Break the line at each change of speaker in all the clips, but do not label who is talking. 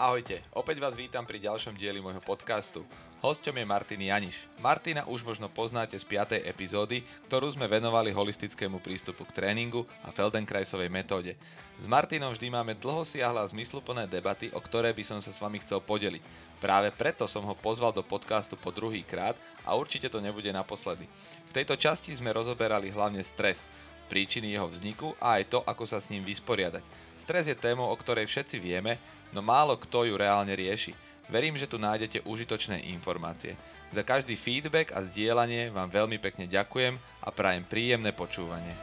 Ahojte, opäť vás vítam pri ďalšom dieli môjho podcastu. Hosťom je Martin Janiš. Martina už možno poznáte z 5. epizódy, ktorú sme venovali holistickému prístupu k tréningu a Feldenkraisovej metóde. S Martinom vždy máme dlhosiahle a zmysluplné debaty, o ktoré by som sa s vami chcel podeliť. Práve preto som ho pozval do podcastu po druhý krát a určite to nebude naposledy. V tejto časti sme rozoberali hlavne stres, príčiny jeho vzniku a aj to, ako sa s ním vysporiadať. Stres je témou, o ktorej všetci vieme, no málo kto ju reálne rieši. Verím, že tu nájdete užitočné informácie. Za každý feedback a zdieľanie vám veľmi pekne ďakujem a prajem príjemné počúvanie.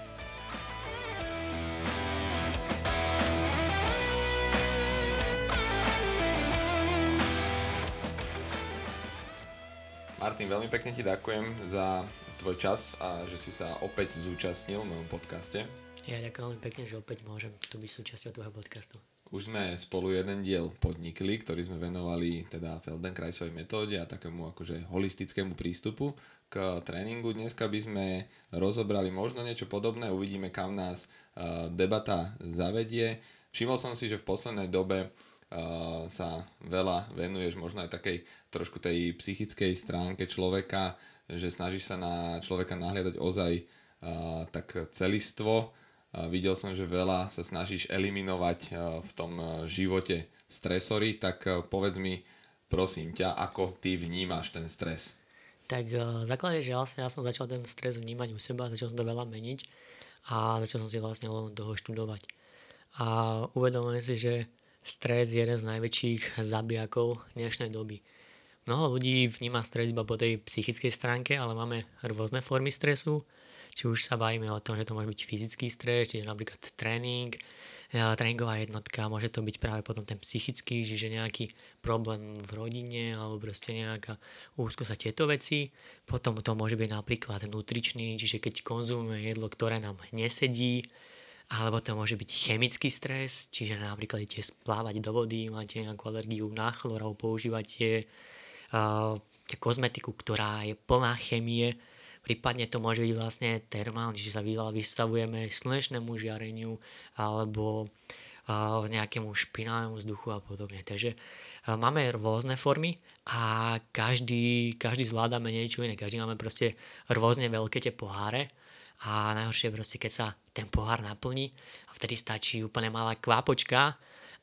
Martin, veľmi pekne ti ďakujem za tvoj čas a že si sa opäť zúčastnil v mojom podcaste.
Ja ďakujem veľmi pekne, že opäť môžem tu byť súčasťou tvojho podcastu.
Už sme spolu jeden diel podnikli, ktorý sme venovali teda Feldenkraisovej metóde a takému akože holistickému prístupu k tréningu. Dneska by sme rozobrali možno niečo podobné, uvidíme kam nás uh, debata zavedie. Všimol som si, že v poslednej dobe uh, sa veľa venuješ možno aj takej trošku tej psychickej stránke človeka, že snažíš sa na človeka nahliadať ozaj uh, tak celistvo, Videl som, že veľa sa snažíš eliminovať e, v tom e, živote stresory, tak e, povedz mi, prosím ťa, ako ty vnímaš ten stres?
Tak základ je, že vlastne ja som začal ten stres vnímať u seba, začal som to veľa meniť a začal som si vlastne len toho študovať. A uvedomujem si, že stres je jeden z najväčších zabijakov dnešnej doby. Mnoho ľudí vníma stres iba po tej psychickej stránke, ale máme rôzne formy stresu, či už sa bavíme o tom, že to môže byť fyzický stres, čiže napríklad tréning, e, tréningová jednotka, môže to byť práve potom ten psychický, čiže nejaký problém v rodine alebo proste nejaká úzko sa tieto veci. Potom to môže byť napríklad nutričný, čiže keď konzumujeme jedlo, ktoré nám nesedí, alebo to môže byť chemický stres, čiže napríklad idete splávať do vody, máte nejakú alergiu na chlor alebo používate kozmetiku, ktorá je plná chemie, Prípadne to môže byť vlastne termálne, že sa vystavujeme slnečnému žiareniu alebo nejakému špinavému vzduchu a podobne. Takže máme rôzne formy a každý, každý zvládame niečo iné. Každý máme proste rôzne veľké tie poháre a najhoršie je proste, keď sa ten pohár naplní a vtedy stačí úplne malá kvápočka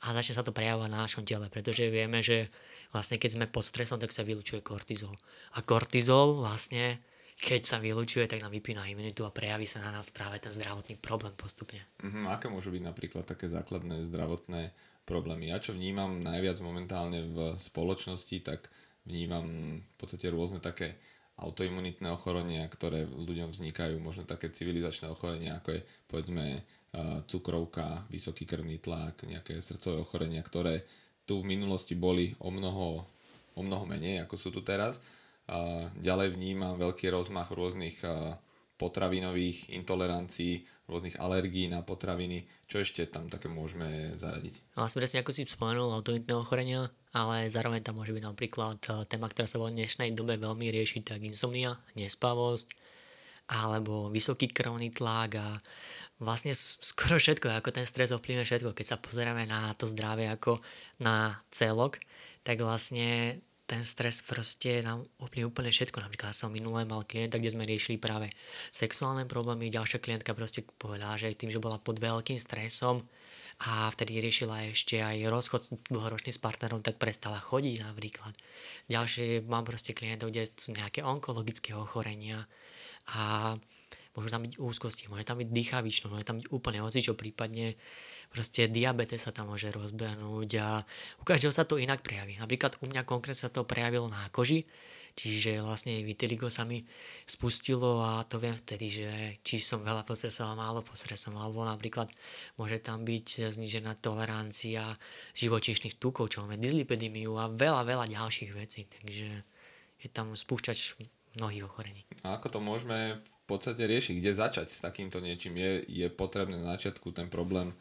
a začne sa to prejavovať na našom tele, pretože vieme, že vlastne keď sme pod stresom, tak sa vylučuje kortizol. A kortizol vlastne keď sa vylučuje, tak nám vypína imunitu a prejaví sa na nás práve ten zdravotný problém postupne.
Mm-hmm, aké môžu byť napríklad také základné zdravotné problémy? Ja čo vnímam najviac momentálne v spoločnosti, tak vnímam v podstate rôzne také autoimunitné ochorenia, ktoré ľuďom vznikajú, možno také civilizačné ochorenia, ako je povedzme cukrovka, vysoký krvný tlak, nejaké srdcové ochorenia, ktoré tu v minulosti boli o mnoho, o mnoho menej, ako sú tu teraz Ďalej vnímam veľký rozmach rôznych potravinových intolerancií, rôznych alergií na potraviny. Čo ešte tam také môžeme zaradiť?
Vlastne presne ako si spomenul, autoimunitné ochorenia, ale zároveň tam môže byť napríklad téma, ktorá sa vo dnešnej dobe veľmi rieši, tak insomnia, nespavosť, alebo vysoký krvný tlak a vlastne skoro všetko, ako ten stres ovplyvňuje všetko. Keď sa pozeráme na to zdravie ako na celok, tak vlastne ten stres proste nám ovplyvňuje úplne všetko. Napríklad som minulé mal klienta, kde sme riešili práve sexuálne problémy. Ďalšia klientka proste povedala, že tým, že bola pod veľkým stresom a vtedy riešila ešte aj rozchod dlhoročný s partnerom, tak prestala chodiť napríklad. Ďalšie mám proste klientov, kde sú nejaké onkologické ochorenia a môžu tam byť úzkosti, môže tam byť dýchavično, môže tam byť úplne hocičo, prípadne proste diabetes sa tam môže rozbehnúť a u každého sa to inak prejaví. Napríklad u mňa konkrétne sa to prejavilo na koži, čiže vlastne vitiligo sa mi spustilo a to viem vtedy, že či som veľa postresoval, málo postresoval, alebo napríklad môže tam byť znižená tolerancia živočíšnych tukov, čo máme dyslipidemiu a veľa, veľa ďalších vecí, takže je tam spúšťač mnohých ochorení.
A ako to môžeme v podstate riešiť? Kde začať s takýmto niečím? Je, je potrebné na začiatku ten problém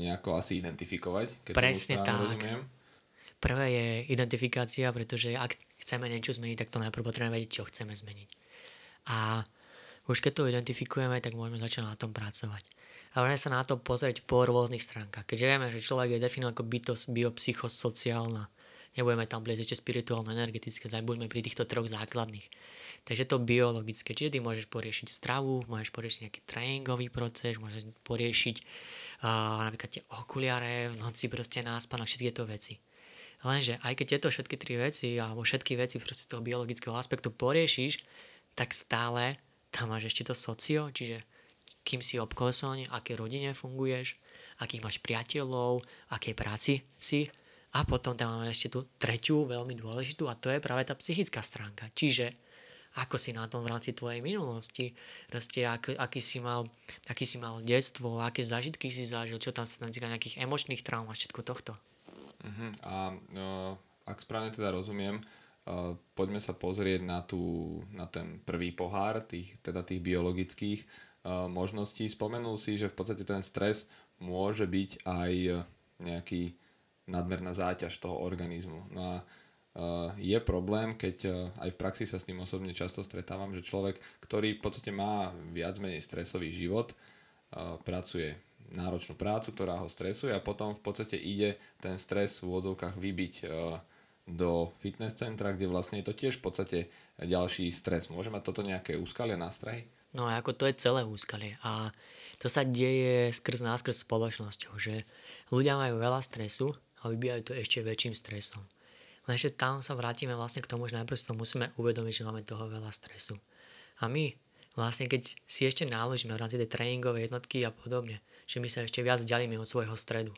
nejako asi identifikovať, keď
Presne
tak. rozumiem.
Prvé je identifikácia, pretože ak chceme niečo zmeniť, tak to najprv potrebujeme vedieť, čo chceme zmeniť. A už keď to identifikujeme, tak môžeme začať na tom pracovať. A môžeme sa na to pozrieť po rôznych stránkach. Keďže vieme, že človek je definovaný ako bytosť biopsychosociálna, nebudeme tam bliesť ešte spirituálno-energetické, budeme pri týchto troch základných. Takže to biologické, čiže ty môžeš poriešiť stravu, môžeš poriešiť nejaký tréningový proces, môžeš poriešiť uh, napríklad tie okuliare, v noci proste náspánok, všetky tieto veci. Lenže aj keď tieto všetky tri veci alebo všetky veci proste z toho biologického aspektu poriešiš, tak stále tam máš ešte to socio, čiže kým si obkolesený, aké rodine funguješ, akých máš priateľov, akej práci si. A potom tam máme ešte tú tretiu, veľmi dôležitú a to je práve tá psychická stránka. Čiže ako si na tom v rámci tvojej minulosti, proste ak, aký, si mal, aký si mal detstvo, aké zážitky si zažil, čo tam sa nazýva nejakých emočných traum a všetko tohto.
Uh-huh. A uh, ak správne teda rozumiem, uh, poďme sa pozrieť na, tú, na ten prvý pohár, tých, teda tých biologických uh, možností. Spomenul si, že v podstate ten stres môže byť aj nejaký nadmerná záťaž toho organizmu. No a uh, je problém, keď uh, aj v praxi sa s tým osobne často stretávam, že človek, ktorý v podstate má viac menej stresový život, uh, pracuje náročnú prácu, ktorá ho stresuje a potom v podstate ide ten stres v úvodzovkách vybiť e, do fitness centra, kde vlastne je to tiež v podstate ďalší stres. Môže mať toto nejaké úskalie, nástrahy?
No ako to je celé úskalie a to sa deje skrz náskrz spoločnosťou, že ľudia majú veľa stresu a vybijajú to ešte väčším stresom. Lenže tam sa vrátime vlastne k tomu, že najprv si to musíme uvedomiť, že máme toho veľa stresu. A my vlastne keď si ešte náložíme v rámci tej tréningovej jednotky a podobne, že my sa ešte viac ďalíme od svojho stredu.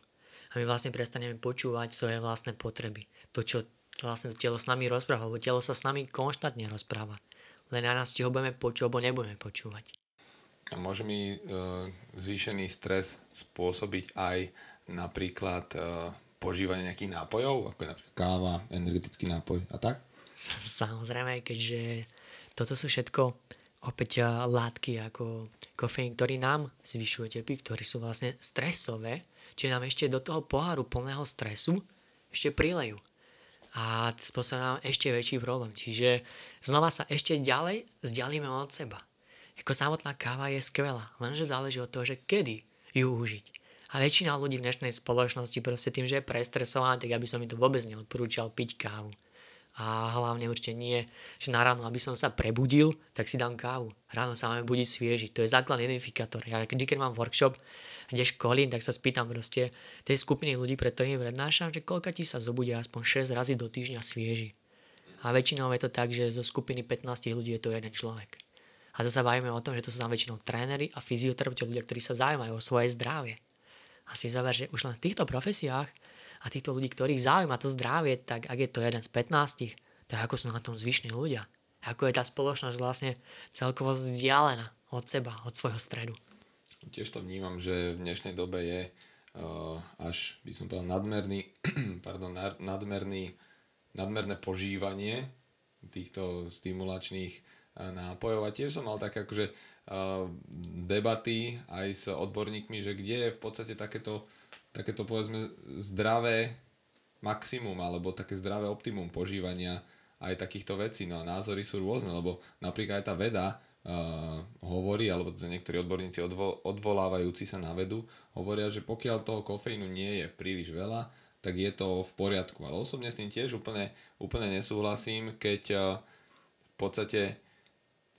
A my vlastne prestaneme počúvať svoje vlastné potreby. To, čo vlastne to telo s nami rozpráva, lebo telo sa s nami konštantne rozpráva. Len na nás, či ho budeme počuť, alebo nebudeme počúvať.
A môže mi e, zvýšený stres spôsobiť aj napríklad e, požívanie nejakých nápojov, ako je napríklad káva, energetický nápoj a tak?
Samozrejme, keďže toto sú všetko opäť látky ako kofeín, ktorý nám zvyšuje tepy, ktorí sú vlastne stresové, čiže nám ešte do toho poháru plného stresu ešte prilejú. A spôsobí nám ešte väčší problém. Čiže znova sa ešte ďalej vzdialíme od seba. Ako samotná káva je skvelá, lenže záleží od toho, že kedy ju užiť. A väčšina ľudí v dnešnej spoločnosti proste tým, že je prestresovaná, tak ja by som mi to vôbec neodporúčal piť kávu a hlavne určite nie, že na ráno, aby som sa prebudil, tak si dám kávu. Ráno sa máme budiť svieži. To je základ identifikátor. Ja vždy, keď mám workshop, kde školím, tak sa spýtam proste tej skupiny ľudí, pre ktorými prednášam, že koľka ti sa zobudia aspoň 6 razy do týždňa svieži. A väčšinou je to tak, že zo skupiny 15 ľudí je to jeden človek. A to sa bavíme o tom, že to sú tam väčšinou tréneri a fyzioterapeuti, ľudia, ktorí sa zaujímajú o svoje zdravie. A si zaver, že už len v týchto profesiách a týchto ľudí, ktorých zaujíma to zdravie, tak ak je to jeden z 15, tak ako sú na tom zvyšní ľudia. Ako je tá spoločnosť vlastne celkovo vzdialená od seba, od svojho stredu.
Tiež to vnímam, že v dnešnej dobe je uh, až, by som povedal, nadmerný, pardon, nadmerný, nadmerné požívanie týchto stimulačných uh, nápojov a tiež som mal tak akože debaty aj s odborníkmi, že kde je v podstate takéto takéto povedzme zdravé maximum alebo také zdravé optimum požívania aj takýchto vecí. No a názory sú rôzne, lebo napríklad aj tá veda uh, hovorí, alebo teda niektorí odborníci odvo- odvolávajúci sa na vedu, hovoria, že pokiaľ toho kofeínu nie je príliš veľa, tak je to v poriadku. Ale osobne s tým tiež úplne, úplne nesúhlasím, keď uh, v podstate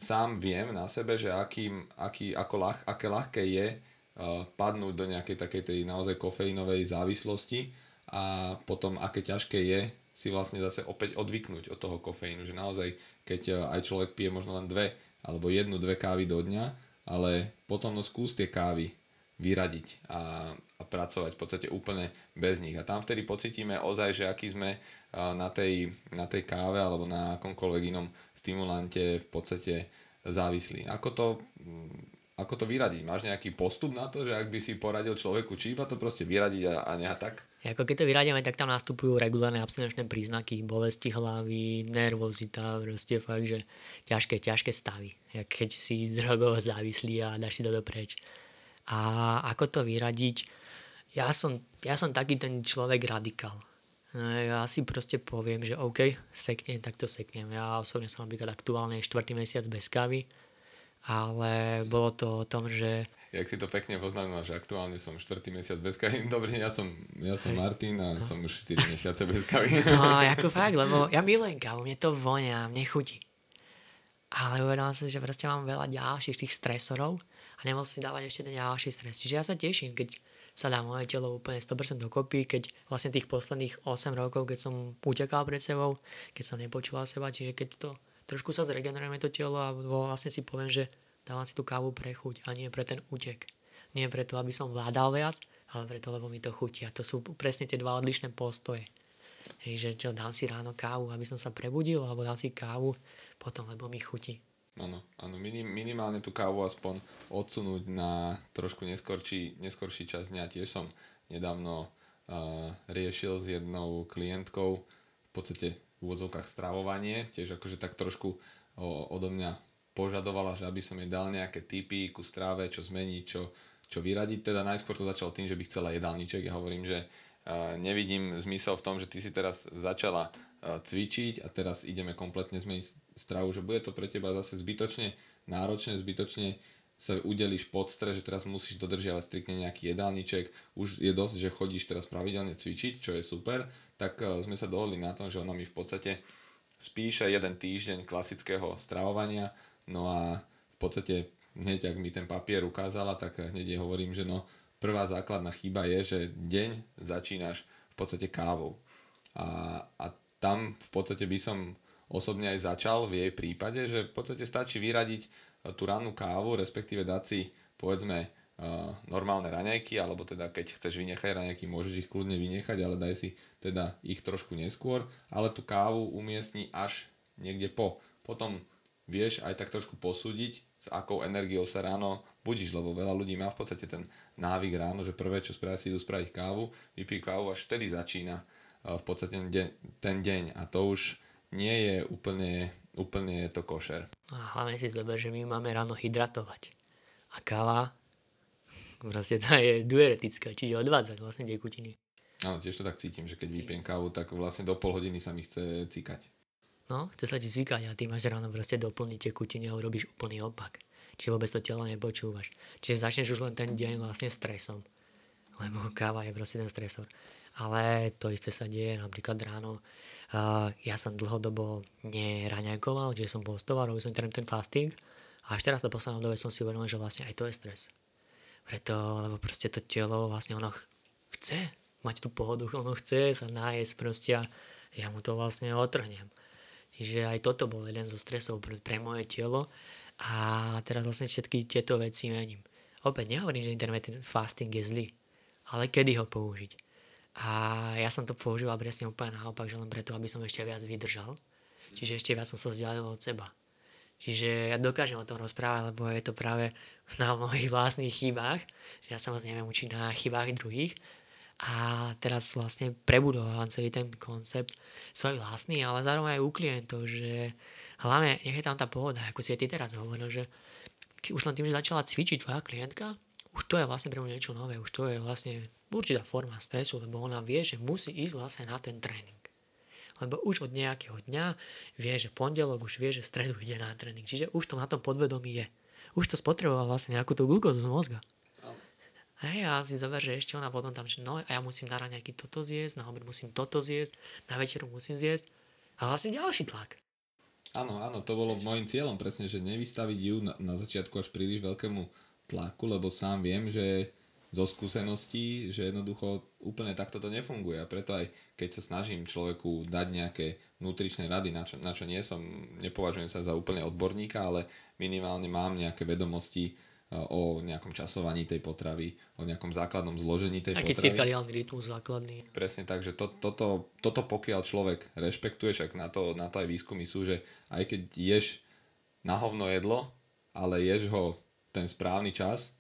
sám viem na sebe, že akým, aký, ako ľah, aké ľahké je padnúť do nejakej takej tej naozaj kofeínovej závislosti a potom aké ťažké je si vlastne zase opäť odvyknúť od toho kofeínu, že naozaj keď e, aj človek pije možno len dve alebo jednu, dve kávy do dňa, ale potom no skús tie kávy vyradiť a, a pracovať v podstate úplne bez nich. A tam vtedy pocitíme ozaj, že aký sme na tej, na tej káve alebo na akomkoľvek inom stimulante v podstate závislí. Ako to ako to vyradiť? Máš nejaký postup na to, že ak by si poradil človeku, či iba to proste vyradiť a, a neha tak?
Ako keď to vyradíme, tak tam nastupujú regulárne abstinenčné príznaky, bolesti hlavy, nervozita, proste fakt, že ťažké, ťažké stavy. Jak keď si drogovo závislý a dáš si to dopreč. A ako to vyradiť? Ja som, ja som taký ten človek radikál. Ja si proste poviem, že OK, seknem, tak to seknem. Ja osobne som napríklad aktuálne štvrtý mesiac bez kávy ale bolo to o tom, že...
Jak si to pekne poznamenal, že aktuálne som 4. mesiac bez kavy. Dobrý, ja som, ja som Martin a som už 4 mesiace bez kavy.
No, ako fakt, lebo ja milujem kávu, mne to vonia, mne chutí. Ale uvedomil som, že proste mám veľa ďalších tých stresorov a nemohol si dávať ešte ten ďalší stres. Čiže ja sa teším, keď sa dá moje telo úplne 100% dokopy, keď vlastne tých posledných 8 rokov, keď som utekal pred sebou, keď som nepočúval seba, čiže keď to trošku sa zregenerujeme to telo a vlastne si poviem, že dávam si tú kávu pre chuť a nie pre ten útek. Nie preto, aby som vládal viac, ale preto, lebo mi to chutí. A to sú presne tie dva odlišné postoje. Hej, že čo, dám si ráno kávu, aby som sa prebudil, alebo dám si kávu potom, lebo mi chutí.
Áno, áno, minim, minimálne tú kávu aspoň odsunúť na trošku neskorší, neskorší čas dňa. Tiež som nedávno uh, riešil s jednou klientkou v podstate v úvodzovkách stravovanie, tiež akože tak trošku o, odo mňa požadovala, že aby som jej dal nejaké typy ku stráve, čo zmeniť, čo, čo vyradiť. Teda najskôr to začalo tým, že by chcela jedálniček. Ja hovorím, že uh, nevidím zmysel v tom, že ty si teraz začala cvičiť a teraz ideme kompletne zmeniť stravu, že bude to pre teba zase zbytočne náročné, zbytočne sa udelíš pod stres, že teraz musíš dodržiavať striktne nejaký jedálniček, už je dosť, že chodíš teraz pravidelne cvičiť, čo je super, tak uh, sme sa dohodli na tom, že ona mi v podstate spíše jeden týždeň klasického stravovania, no a v podstate hneď, ak mi ten papier ukázala, tak hneď jej hovorím, že no prvá základná chyba je, že deň začínaš v podstate kávou. A, a tam v podstate by som osobne aj začal v jej prípade, že v podstate stačí vyradiť tú rannú kávu, respektíve dať si povedzme normálne raňajky, alebo teda keď chceš vynechať raňajky, môžeš ich kľudne vynechať, ale daj si teda ich trošku neskôr, ale tú kávu umiestni až niekde po. Potom vieš aj tak trošku posúdiť, s akou energiou sa ráno budíš, lebo veľa ľudí má v podstate ten návyk ráno, že prvé, čo spravia, si idú spraviť kávu, vypijú kávu, až vtedy začína v podstate ten deň a to už nie je úplne úplne to košer.
A hlavne si zober, že my máme ráno hydratovať. A káva vlastne tá je diuretická, čiže odvádza vlastne tekutiny.
Áno, tiež to tak cítim, že keď vypijem kávu, tak vlastne do pol hodiny sa mi chce cikať.
No, chce sa ti cikať a ty máš ráno proste doplniť tekutiny a urobíš úplný opak. Čiže vôbec to telo nepočúvaš. Čiže začneš už len ten deň vlastne stresom. Lebo káva je proste ten stresor. Ale to isté sa deje napríklad ráno Uh, ja som dlhodobo neraňajkoval, že som postoval, robil som ten, ten fasting a až teraz do poslednom dobe som si uvedomil, že vlastne aj to je stres. Preto, lebo proste to telo vlastne ono chce mať tú pohodu, ono chce sa nájsť proste a ja mu to vlastne otrhnem. Čiže aj toto bol jeden zo stresov pre, pre moje telo a teraz vlastne všetky tieto veci mením. Opäť nehovorím, že intermittent fasting je zlý, ale kedy ho použiť a ja som to používal presne úplne naopak, že len preto, aby som ešte viac vydržal. Čiže ešte viac som sa vzdialil od seba. Čiže ja dokážem o tom rozprávať, lebo je to práve na mojich vlastných chybách, že ja sa vás neviem učiť na chybách druhých. A teraz vlastne prebudovávam celý ten koncept svoj vlastný, ale zároveň aj u klientov, že hlavne nech je tam tá pohoda, ako si aj ty teraz hovoril, že už len tým, že začala cvičiť tvoja klientka, už to je vlastne pre mňa niečo nové, už to je vlastne určitá forma stresu, lebo ona vie, že musí ísť vlastne na ten tréning. Lebo už od nejakého dňa vie, že pondelok už vie, že stredu ide na tréning. Čiže už to na tom podvedomí je. Už to spotreboval vlastne nejakú tú glukózu z mozga. Hej, a si zober, že ešte ona potom tam, že no a ja musím na raňajky toto zjesť, na obed musím toto zjesť, na večeru musím zjesť. A vlastne ďalší tlak.
Áno, áno, to bolo môjim cieľom presne, že nevystaviť ju na, na začiatku až príliš veľkému tlaku, lebo sám viem, že zo skúseností, že jednoducho úplne takto to nefunguje a preto aj keď sa snažím človeku dať nejaké nutričné rady, na čo, na čo nie som, nepovažujem sa za úplne odborníka, ale minimálne mám nejaké vedomosti e, o nejakom časovaní tej potravy, o nejakom základnom zložení tej
Aký potravy. Aký cirkadiálny rytmus základný.
Presne tak, že to, toto, toto pokiaľ človek rešpektuje, však na to, na to aj výskumy sú, že aj keď ješ na hovno jedlo, ale ješ ho ten správny čas,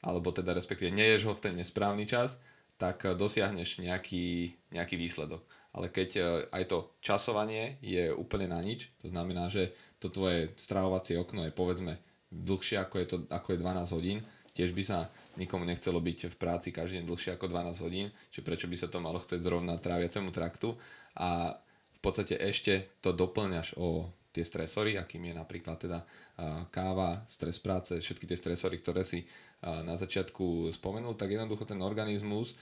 alebo teda respektíve neješ ho v ten nesprávny čas, tak eh, dosiahneš nejaký, nejaký výsledok. Ale keď eh, aj to časovanie je úplne na nič, to znamená, že to tvoje stravovacie okno je povedzme dlhšie ako je, to, ako je 12 hodín, tiež by sa nikomu nechcelo byť v práci každý deň dlhšie ako 12 hodín, čiže prečo by sa to malo chcieť zrovna tráviacemu traktu a v podstate ešte to doplňaš o tie stresory, akým je napríklad teda káva, stres práce, všetky tie stresory, ktoré si na začiatku spomenul, tak jednoducho ten organizmus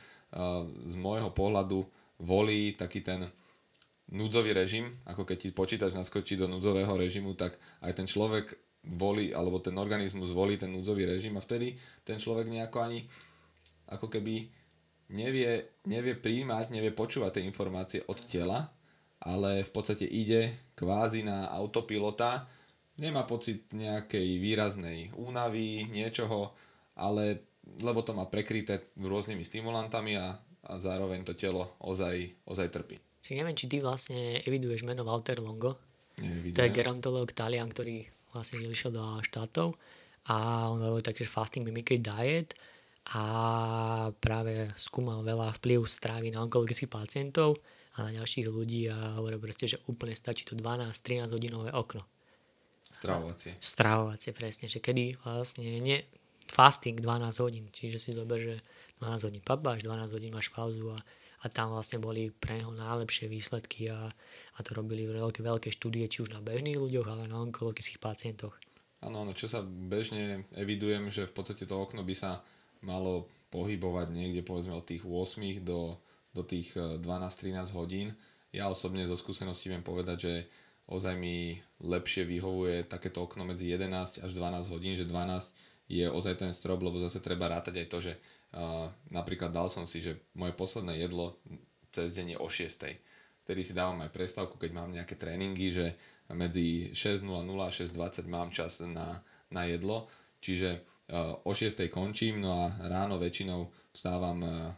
z môjho pohľadu volí taký ten núdzový režim, ako keď ti počítač naskočí do núdzového režimu, tak aj ten človek volí, alebo ten organizmus volí ten núdzový režim a vtedy ten človek nejako ani ako keby nevie, nevie príjmať, nevie počúvať tie informácie od tela, ale v podstate ide kvázi na autopilota, nemá pocit nejakej výraznej únavy, niečoho, ale lebo to má prekryté rôznymi stimulantami a, a zároveň to telo ozaj, ozaj trpí.
Čiže neviem, či ty vlastne eviduješ meno Walter Longo.
Nevidujem.
To je gerontolog Talian, ktorý vlastne išiel do štátov a on také, že fasting mimicry diet a práve skúmal veľa vplyv strávy na onkologických pacientov a na ďalších ľudí a hovorí proste, že úplne stačí to 12-13 hodinové okno.
Stravovacie.
Stravovacie, presne, že kedy vlastne nie, fasting 12 hodín, čiže si zober, že 12 hodín papáš, 12 hodín máš pauzu a, a tam vlastne boli pre neho najlepšie výsledky a, a to robili veľké, veľké štúdie, či už na bežných ľuďoch, ale na onkologických pacientoch.
Áno, no čo sa bežne evidujem, že v podstate to okno by sa malo pohybovať niekde povedzme od tých 8 do do tých 12-13 eh, hodín. Ja osobne zo skúsenosti viem povedať, že ozaj mi lepšie vyhovuje takéto okno medzi 11 až 12 hodín, že 12 je ozaj ten strop, lebo zase treba rátať aj to, že uh, napríklad dal som si, že moje posledné jedlo cez deň je o 6. Vtedy si dávam aj prestávku, keď mám nejaké tréningy, že medzi 6.00 a 6.20 mám čas na, na jedlo, čiže uh, o 6. končím, no a ráno väčšinou vstávam uh,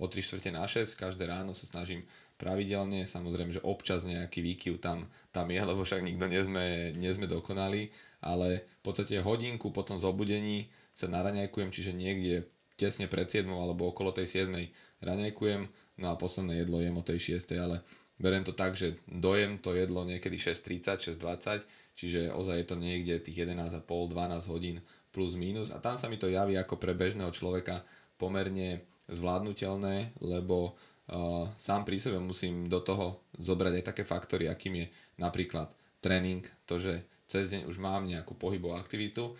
o 3 čtvrte na 6, každé ráno sa snažím pravidelne, samozrejme, že občas nejaký výkyv tam, tam je, lebo však nikto nie sme, dokonali, ale v podstate hodinku po tom zobudení sa naraňajkujem, čiže niekde tesne pred 7 alebo okolo tej 7 raňajkujem, no a posledné jedlo jem o tej 6, ale beriem to tak, že dojem to jedlo niekedy 6.30, 6.20, čiže ozaj je to niekde tých 11,5, 12 hodín plus minus a tam sa mi to javí ako pre bežného človeka pomerne zvládnutelné, lebo uh, sám pri sebe musím do toho zobrať aj také faktory, akým je napríklad tréning, to, že cez deň už mám nejakú pohybovú aktivitu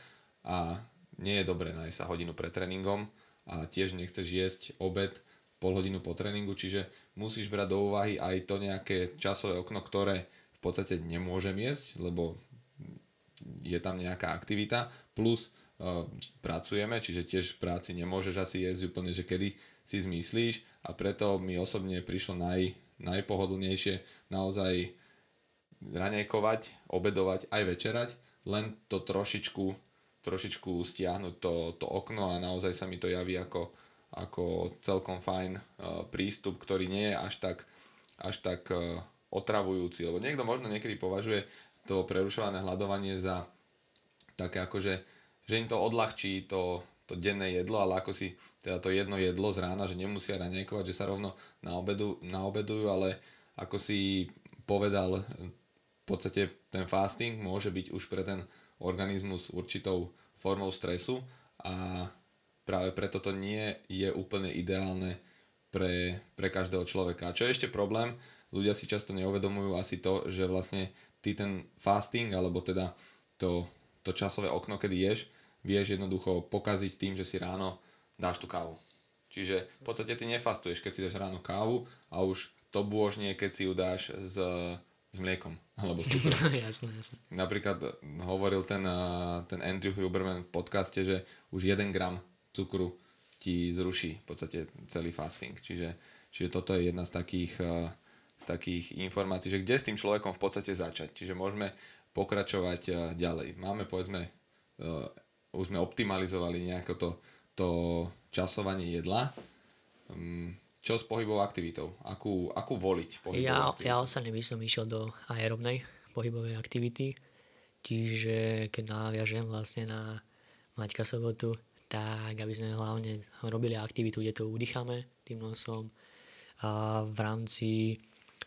a nie je dobré nájsť sa hodinu pred tréningom a tiež nechceš jesť obed pol hodinu po tréningu, čiže musíš brať do úvahy aj to nejaké časové okno, ktoré v podstate nemôžem jesť, lebo je tam nejaká aktivita, plus pracujeme, čiže tiež v práci nemôžeš asi jesť úplne, že kedy si zmyslíš. A preto mi osobne prišlo naj, najpohodlnejšie naozaj raňajkovať, obedovať aj večerať, len to trošičku, trošičku stiahnuť to, to okno a naozaj sa mi to javí ako, ako celkom fajn uh, prístup, ktorý nie je až tak, až tak uh, otravujúci, lebo niekto možno niekedy považuje to prerušované hľadovanie za také akože že im to odľahčí to, to denné jedlo, ale ako si teda to jedno jedlo z rána, že nemusia raňajkovať, že sa rovno naobedu, naobedujú, ale ako si povedal, v podstate ten fasting môže byť už pre ten organizmus určitou formou stresu a práve preto to nie je úplne ideálne pre, pre každého človeka. A čo je ešte problém, ľudia si často neuvedomujú asi to, že vlastne ty ten fasting, alebo teda to, to časové okno, kedy ješ, vieš jednoducho pokaziť tým, že si ráno dáš tú kávu. Čiže v podstate ty nefastuješ, keď si dáš ráno kávu a už to bôžnie, keď si ju dáš s, s mliekom alebo s
jasné, jasné.
Napríklad hovoril ten, ten Andrew Huberman v podcaste, že už 1 gram cukru ti zruší v podstate celý fasting. Čiže, čiže toto je jedna z takých, z takých informácií, že kde s tým človekom v podstate začať. Čiže môžeme pokračovať ďalej. Máme povedzme už sme optimalizovali nejako to, to časovanie jedla. Um, čo s pohybovou aktivitou? Akú, akú voliť pohybovú
ja,
aktivitu?
Ja osobne by som išiel do aerobnej pohybovej aktivity, čiže keď naviažem vlastne na Maťka sobotu, tak aby sme hlavne robili aktivitu, kde to udýchame tým nosom a v rámci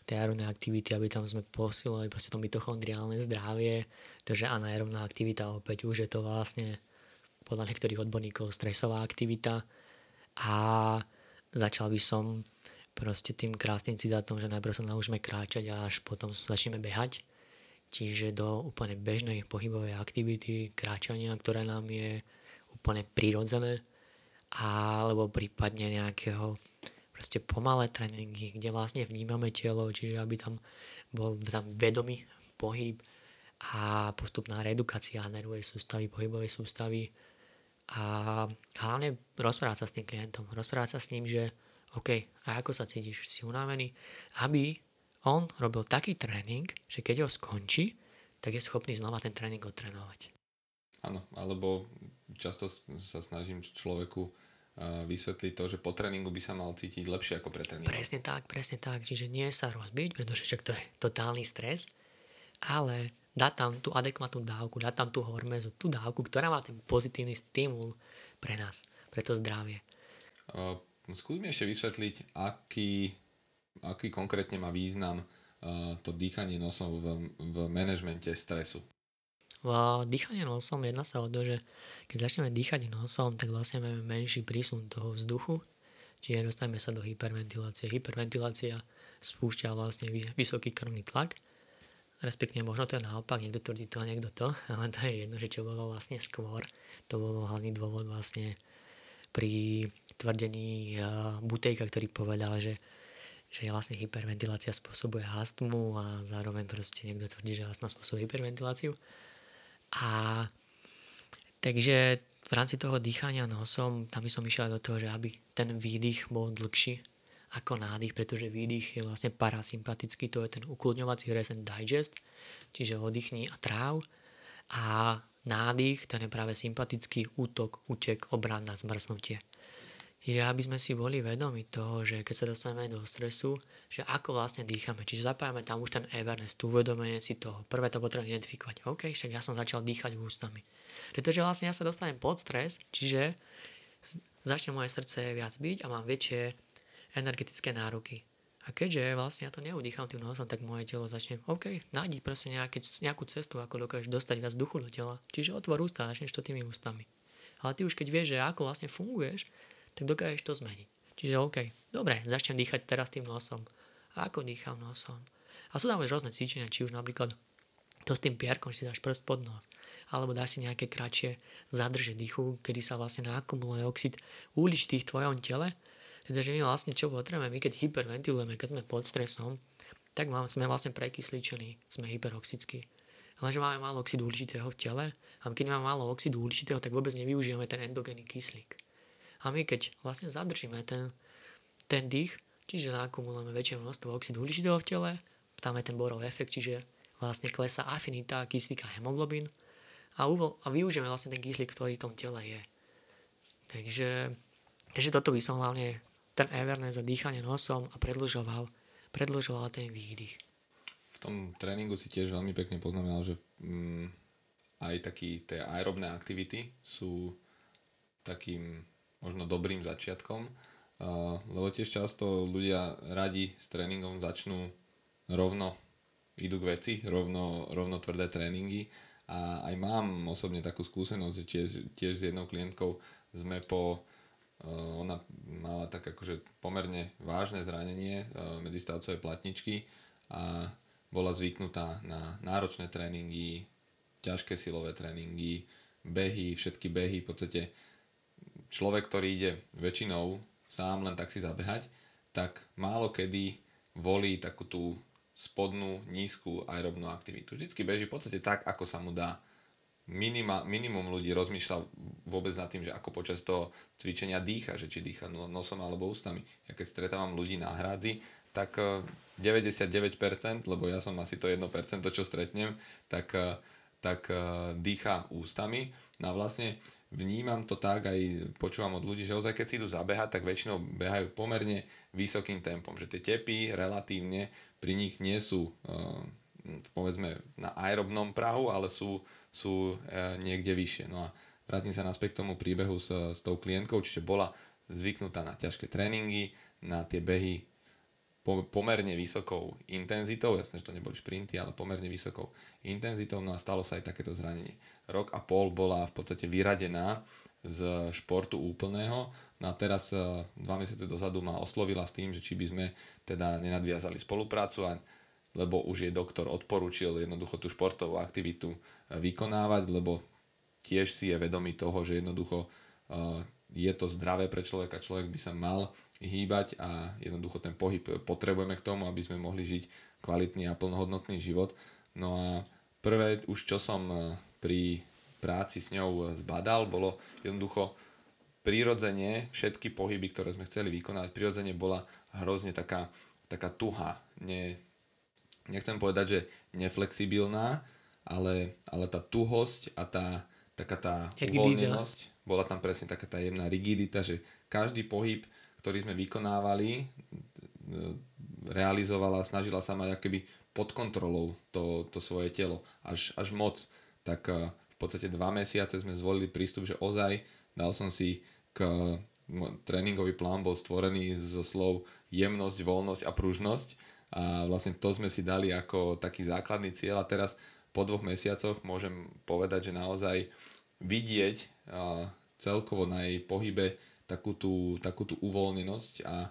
tej aerobnej aktivity, aby tam sme posilovali proste to mitochondriálne zdravie, takže anaerobná aktivita opäť už je to vlastne podľa niektorých odborníkov stresová aktivita a začal by som proste tým krásnym citátom, že najprv sa naučíme kráčať a až potom začneme behať. čiže do úplne bežnej pohybovej aktivity, kráčania, ktoré nám je úplne prirodzené, alebo prípadne nejakého proste pomalé tréningy, kde vlastne vnímame telo, čiže aby tam bol tam vedomý pohyb a postupná redukácia nervovej sústavy, pohybovej sústavy a hlavne rozprávať sa s tým klientom, rozprávať sa s ním, že OK, a ako sa cítiš, si unavený, aby on robil taký tréning, že keď ho skončí, tak je schopný znova ten tréning odtrénovať.
Áno, alebo často sa snažím človeku vysvetliť to, že po tréningu by sa mal cítiť lepšie ako pre tréning.
Presne tak, presne tak. Čiže nie sa rozbiť, pretože však to je totálny stres, ale dá tam tú adekvátnu dávku, dá tam tú hormezu, tú dávku, ktorá má ten pozitívny stimul pre nás, pre to zdravie.
Uh, skús mi ešte vysvetliť, aký, aký konkrétne má význam uh, to dýchanie nosom v, v manažmente stresu.
V dýchanie nosom jedná sa o to, že keď začneme dýchať nosom, tak vlastne máme menší prísun toho vzduchu, čiže dostaneme sa do hyperventilácie. Hyperventilácia spúšťa vlastne vysoký krvný tlak, respektíve možno to je naopak, niekto tvrdí to, niekto to, ale to je jedno, že čo bolo vlastne skôr. To bol hlavný dôvod vlastne pri tvrdení Butejka, ktorý povedal, že že vlastne hyperventilácia spôsobuje astmu a zároveň proste niekto tvrdí, že astma spôsobuje hyperventiláciu. A takže v rámci toho dýchania nosom, tam by som išiel do toho, že aby ten výdych bol dlhší ako nádych, pretože výdych je vlastne parasympatický, to je ten ukludňovací rest and digest, čiže oddychni a tráv. A nádych, ten je práve sympatický útok, útek, obranná, zmrznutie. Čiže aby sme si boli vedomi toho, že keď sa dostaneme do stresu, že ako vlastne dýchame. Čiže zapájame tam už ten awareness, tú uvedomenie si toho. Prvé to potrebujem identifikovať. OK, však ja som začal dýchať ústami. Pretože vlastne ja sa dostanem pod stres, čiže začne moje srdce viac byť a mám väčšie energetické nároky. A keďže vlastne ja to neudýcham tým nosom, tak moje telo začne, OK, nájdi proste nejaké, nejakú cestu, ako dokážeš dostať viac duchu do tela. Čiže otvor ústa začneš to tými ústami. Ale ty už keď vieš, že ako vlastne funguješ, tak dokážeš to zmeniť. Čiže OK, dobre, začnem dýchať teraz tým nosom. A ako dýcham nosom? A sú tam už rôzne cvičenia, či už napríklad to s tým pierkom, si dáš prst pod nos, alebo dáš si nejaké kratšie zadrže dýchu, kedy sa vlastne nakumuluje oxid uhličitý v tvojom tele. Takže my vlastne čo potrebujeme, my keď hyperventilujeme, keď sme pod stresom, tak máme, sme vlastne prekysličení, sme hyperoxickí. Lenže máme málo oxidu uhličitého v tele a keď máme málo oxidu uhličitého, tak vôbec nevyužívame ten endogénny kyslík. A my keď vlastne zadržíme ten, ten dých, čiže nakumulujeme väčšie množstvo oxidu uhličitého v tele, tam je ten borov efekt, čiže vlastne klesá afinita kyslíka hemoglobín a, uvol, a využijeme vlastne ten kyslík, ktorý v tom tele je. Takže, takže toto by som hlavne ten awareness a dýchanie nosom a predlžoval, predlžoval ten výdych.
V tom tréningu si tiež veľmi pekne poznamenal, že mm, aj taký tie aerobné aktivity sú takým možno dobrým začiatkom, lebo tiež často ľudia radi s tréningom začnú rovno, idú k veci, rovno, rovno tvrdé tréningy a aj mám osobne takú skúsenosť, že tiež, tiež s jednou klientkou sme po ona mala tak akože pomerne vážne zranenie medzistavcovej platničky a bola zvyknutá na náročné tréningy, ťažké silové tréningy, behy, všetky behy, v podstate človek, ktorý ide väčšinou sám len tak si zabehať, tak málo kedy volí takú tú spodnú, nízku aerobnú aktivitu. Vždycky beží v podstate tak, ako sa mu dá. Minima, minimum ľudí rozmýšľa vôbec nad tým, že ako počas toho cvičenia dýcha, že či dýcha no, nosom alebo ústami. Ja keď stretávam ľudí na hrádzi, tak 99%, eh, lebo ja som asi to 1%, čo stretnem, tak, eh, tak eh, dýcha ústami. No a vlastne vnímam to tak, aj počúvam od ľudí, že ozaj keď si idú zabehať, tak väčšinou behajú pomerne vysokým tempom, že tie tepy relatívne pri nich nie sú povedzme na aerobnom prahu, ale sú, sú uh, niekde vyššie. No a vrátim sa naspäť k tomu príbehu s, s tou klientkou, čiže bola zvyknutá na ťažké tréningy, na tie behy pomerne vysokou intenzitou, jasné, že to neboli šprinty, ale pomerne vysokou intenzitou, no a stalo sa aj takéto zranenie. Rok a pol bola v podstate vyradená z športu úplného, no a teraz e, dva mesiace dozadu ma oslovila s tým, že či by sme teda nenadviazali spoluprácu a lebo už jej doktor odporúčil jednoducho tú športovú aktivitu vykonávať, lebo tiež si je vedomý toho, že jednoducho je to zdravé pre človeka, človek by sa mal hýbať a jednoducho ten pohyb potrebujeme k tomu, aby sme mohli žiť kvalitný a plnohodnotný život. No a prvé už čo som pri práci s ňou zbadal, bolo jednoducho prirodzene všetky pohyby, ktoré sme chceli vykonať, prirodzene bola hrozne taká, taká tuha. Nie, nechcem povedať, že neflexibilná, ale, ale tá tuhosť a tá taká tá uvoľnenosť, bola tam presne taká tá jemná rigidita, že každý pohyb, ktorý sme vykonávali, realizovala, snažila sa mať akoby pod kontrolou to, to svoje telo, až, až moc. Tak v podstate dva mesiace sme zvolili prístup, že ozaj dal som si k tréningový plán bol stvorený zo slov jemnosť, voľnosť a pružnosť a vlastne to sme si dali ako taký základný cieľ a teraz po dvoch mesiacoch môžem povedať, že naozaj vidieť celkovo na jej pohybe takú tú, takú tú uvoľnenosť a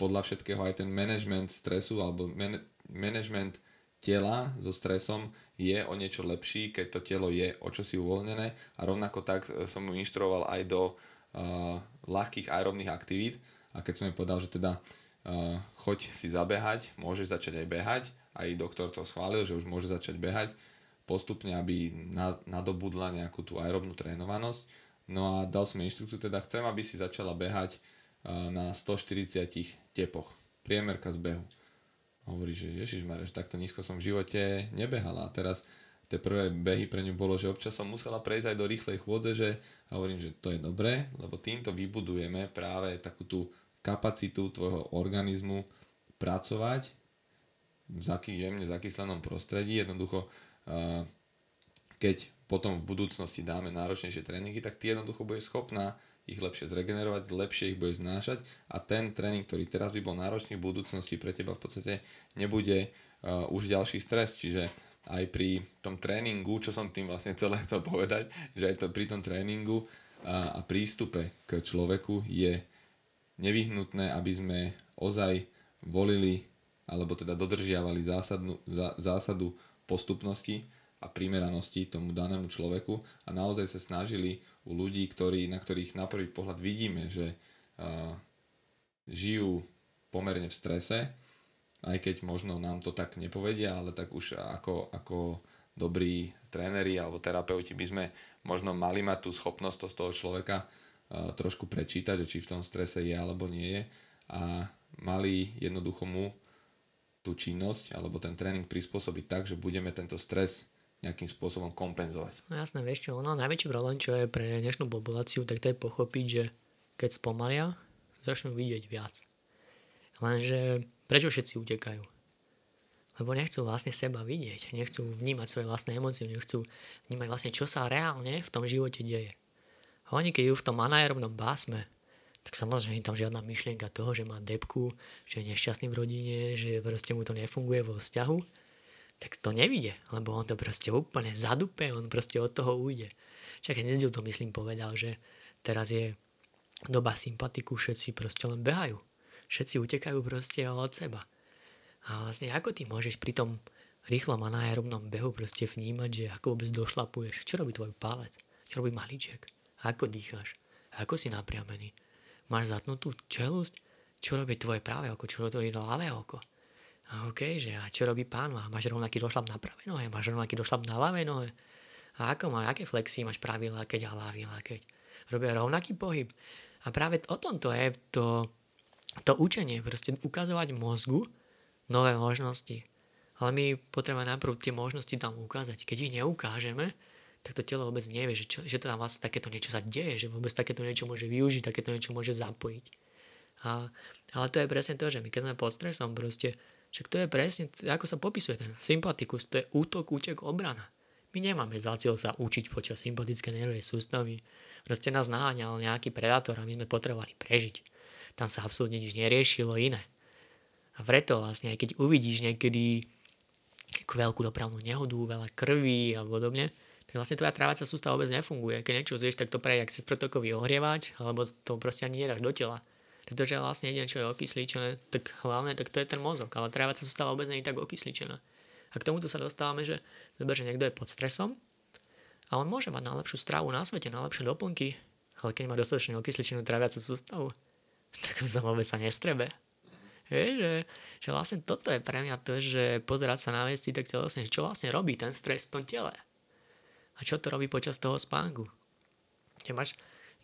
podľa všetkého aj ten management stresu alebo man- management tela so stresom je o niečo lepší, keď to telo je o čosi uvoľnené a rovnako tak som mu inštruoval aj do uh, ľahkých aerobných aktivít a keď som jej povedal, že teda uh, choď si zabehať, môžeš začať aj behať, aj doktor to schválil, že už môže začať behať postupne, aby nadobudla nejakú tú aerobnú trénovanosť. No a dal som inštrukciu, teda chcem, aby si začala behať na 140 tepoch. Priemerka z behu. Hovorí, že Ježiš Mareš, takto nízko som v živote nebehala. A teraz tie prvé behy pre ňu bolo, že občas som musela prejsť aj do rýchlej chôdze, že hovorím, že to je dobré, lebo týmto vybudujeme práve takú tú kapacitu tvojho organizmu pracovať v jemne zakyslenom prostredí. Jednoducho keď potom v budúcnosti dáme náročnejšie tréningy, tak ty jednoducho budeš schopná ich lepšie zregenerovať, lepšie ich bude znášať a ten tréning, ktorý teraz by bol náročný v budúcnosti pre teba v podstate nebude uh, už ďalší stres, čiže aj pri tom tréningu, čo som tým vlastne celé chcel povedať, že aj to pri tom tréningu a, a prístupe k človeku je nevyhnutné, aby sme ozaj volili alebo teda dodržiavali zásadnú, zá, zásadu postupnosti, a primeranosti tomu danému človeku a naozaj sa snažili u ľudí, ktorí, na ktorých na prvý pohľad vidíme, že uh, žijú pomerne v strese, aj keď možno nám to tak nepovedia, ale tak už ako, ako dobrí tréneri alebo terapeuti by sme možno mali mať tú schopnosť to z toho človeka trošku prečítať, či v tom strese je alebo nie je a mali jednoducho mu tú činnosť alebo ten tréning prispôsobiť tak, že budeme tento stres nejakým spôsobom kompenzovať.
No jasné, vieš čo, ono najväčší problém, čo je pre dnešnú populáciu, tak to je pochopiť, že keď spomalia, začnú vidieť viac. Lenže prečo všetci utekajú? Lebo nechcú vlastne seba vidieť, nechcú vnímať svoje vlastné emócie, nechcú vnímať vlastne, čo sa reálne v tom živote deje. A oni, keď ju v tom anaerobnom básme, tak samozrejme tam žiadna myšlienka toho, že má depku, že je nešťastný v rodine, že proste mu to nefunguje vo vzťahu, tak to nevidie, lebo on to proste úplne zadupe, on proste od toho ujde. Však Nedzel to myslím povedal, že teraz je doba sympatiku, všetci proste len behajú. Všetci utekajú proste od seba. A vlastne ako ty môžeš pri tom rýchlom anaerobnom behu proste vnímať, že ako vôbec došlapuješ, čo robí tvoj palec, čo robí maliček, ako dýcháš, ako si napriamený. Máš zatnutú čelusť, čo robí tvoje práve oko, čo robí ľavé oko a OK, že a čo robí pán? Máš rovnaký došlap na pravej nohe? Máš rovnaký došlap na ľavej nohe? A ako má, aké flexy máš pravý lakeť a ľavý lakeť? Robia rovnaký pohyb. A práve o tomto je to, to učenie, proste ukazovať mozgu nové možnosti. Ale my potrebujeme najprv tie možnosti tam ukázať. Keď ich neukážeme, tak to telo vôbec nevie, že, čo, že to tam vlastne takéto niečo sa deje, že vôbec takéto niečo môže využiť, takéto niečo môže zapojiť. A, ale to je presne to, že my keď sme pod stresom, proste však to je presne, ako sa popisuje ten sympatikus, to je útok, útek, obrana. My nemáme za cieľ sa učiť počas sympatické nervovej sústavy. Proste nás naháňal nejaký predátor a my sme potrebovali prežiť. Tam sa absolútne nič neriešilo iné. A preto vlastne, aj keď uvidíš niekedy veľkú dopravnú nehodu, veľa krvi a podobne, tak vlastne tvoja trávacia sústava vôbec nefunguje. Keď niečo zješ, tak to prejde cez protokový ohrievač, alebo to proste ani nedáš do tela. Pretože vlastne jediné, čo je okysličené, tak hlavne, tak to je ten mozog, ale tráviaca sústava vôbec nie je tak okysličená. A k tomuto sa dostávame, že zober, že niekto je pod stresom a on môže mať najlepšiu stravu na svete, najlepšie doplnky, ale keď má dostatočne okysličenú tráviacu sústavu, tak sa vôbec sa nestrebe. Vieš, že, že vlastne toto je pre mňa to, že pozerať sa na veci tak celosne, čo vlastne robí ten stres v tom tele. A čo to robí počas toho spánku. Keď, máš,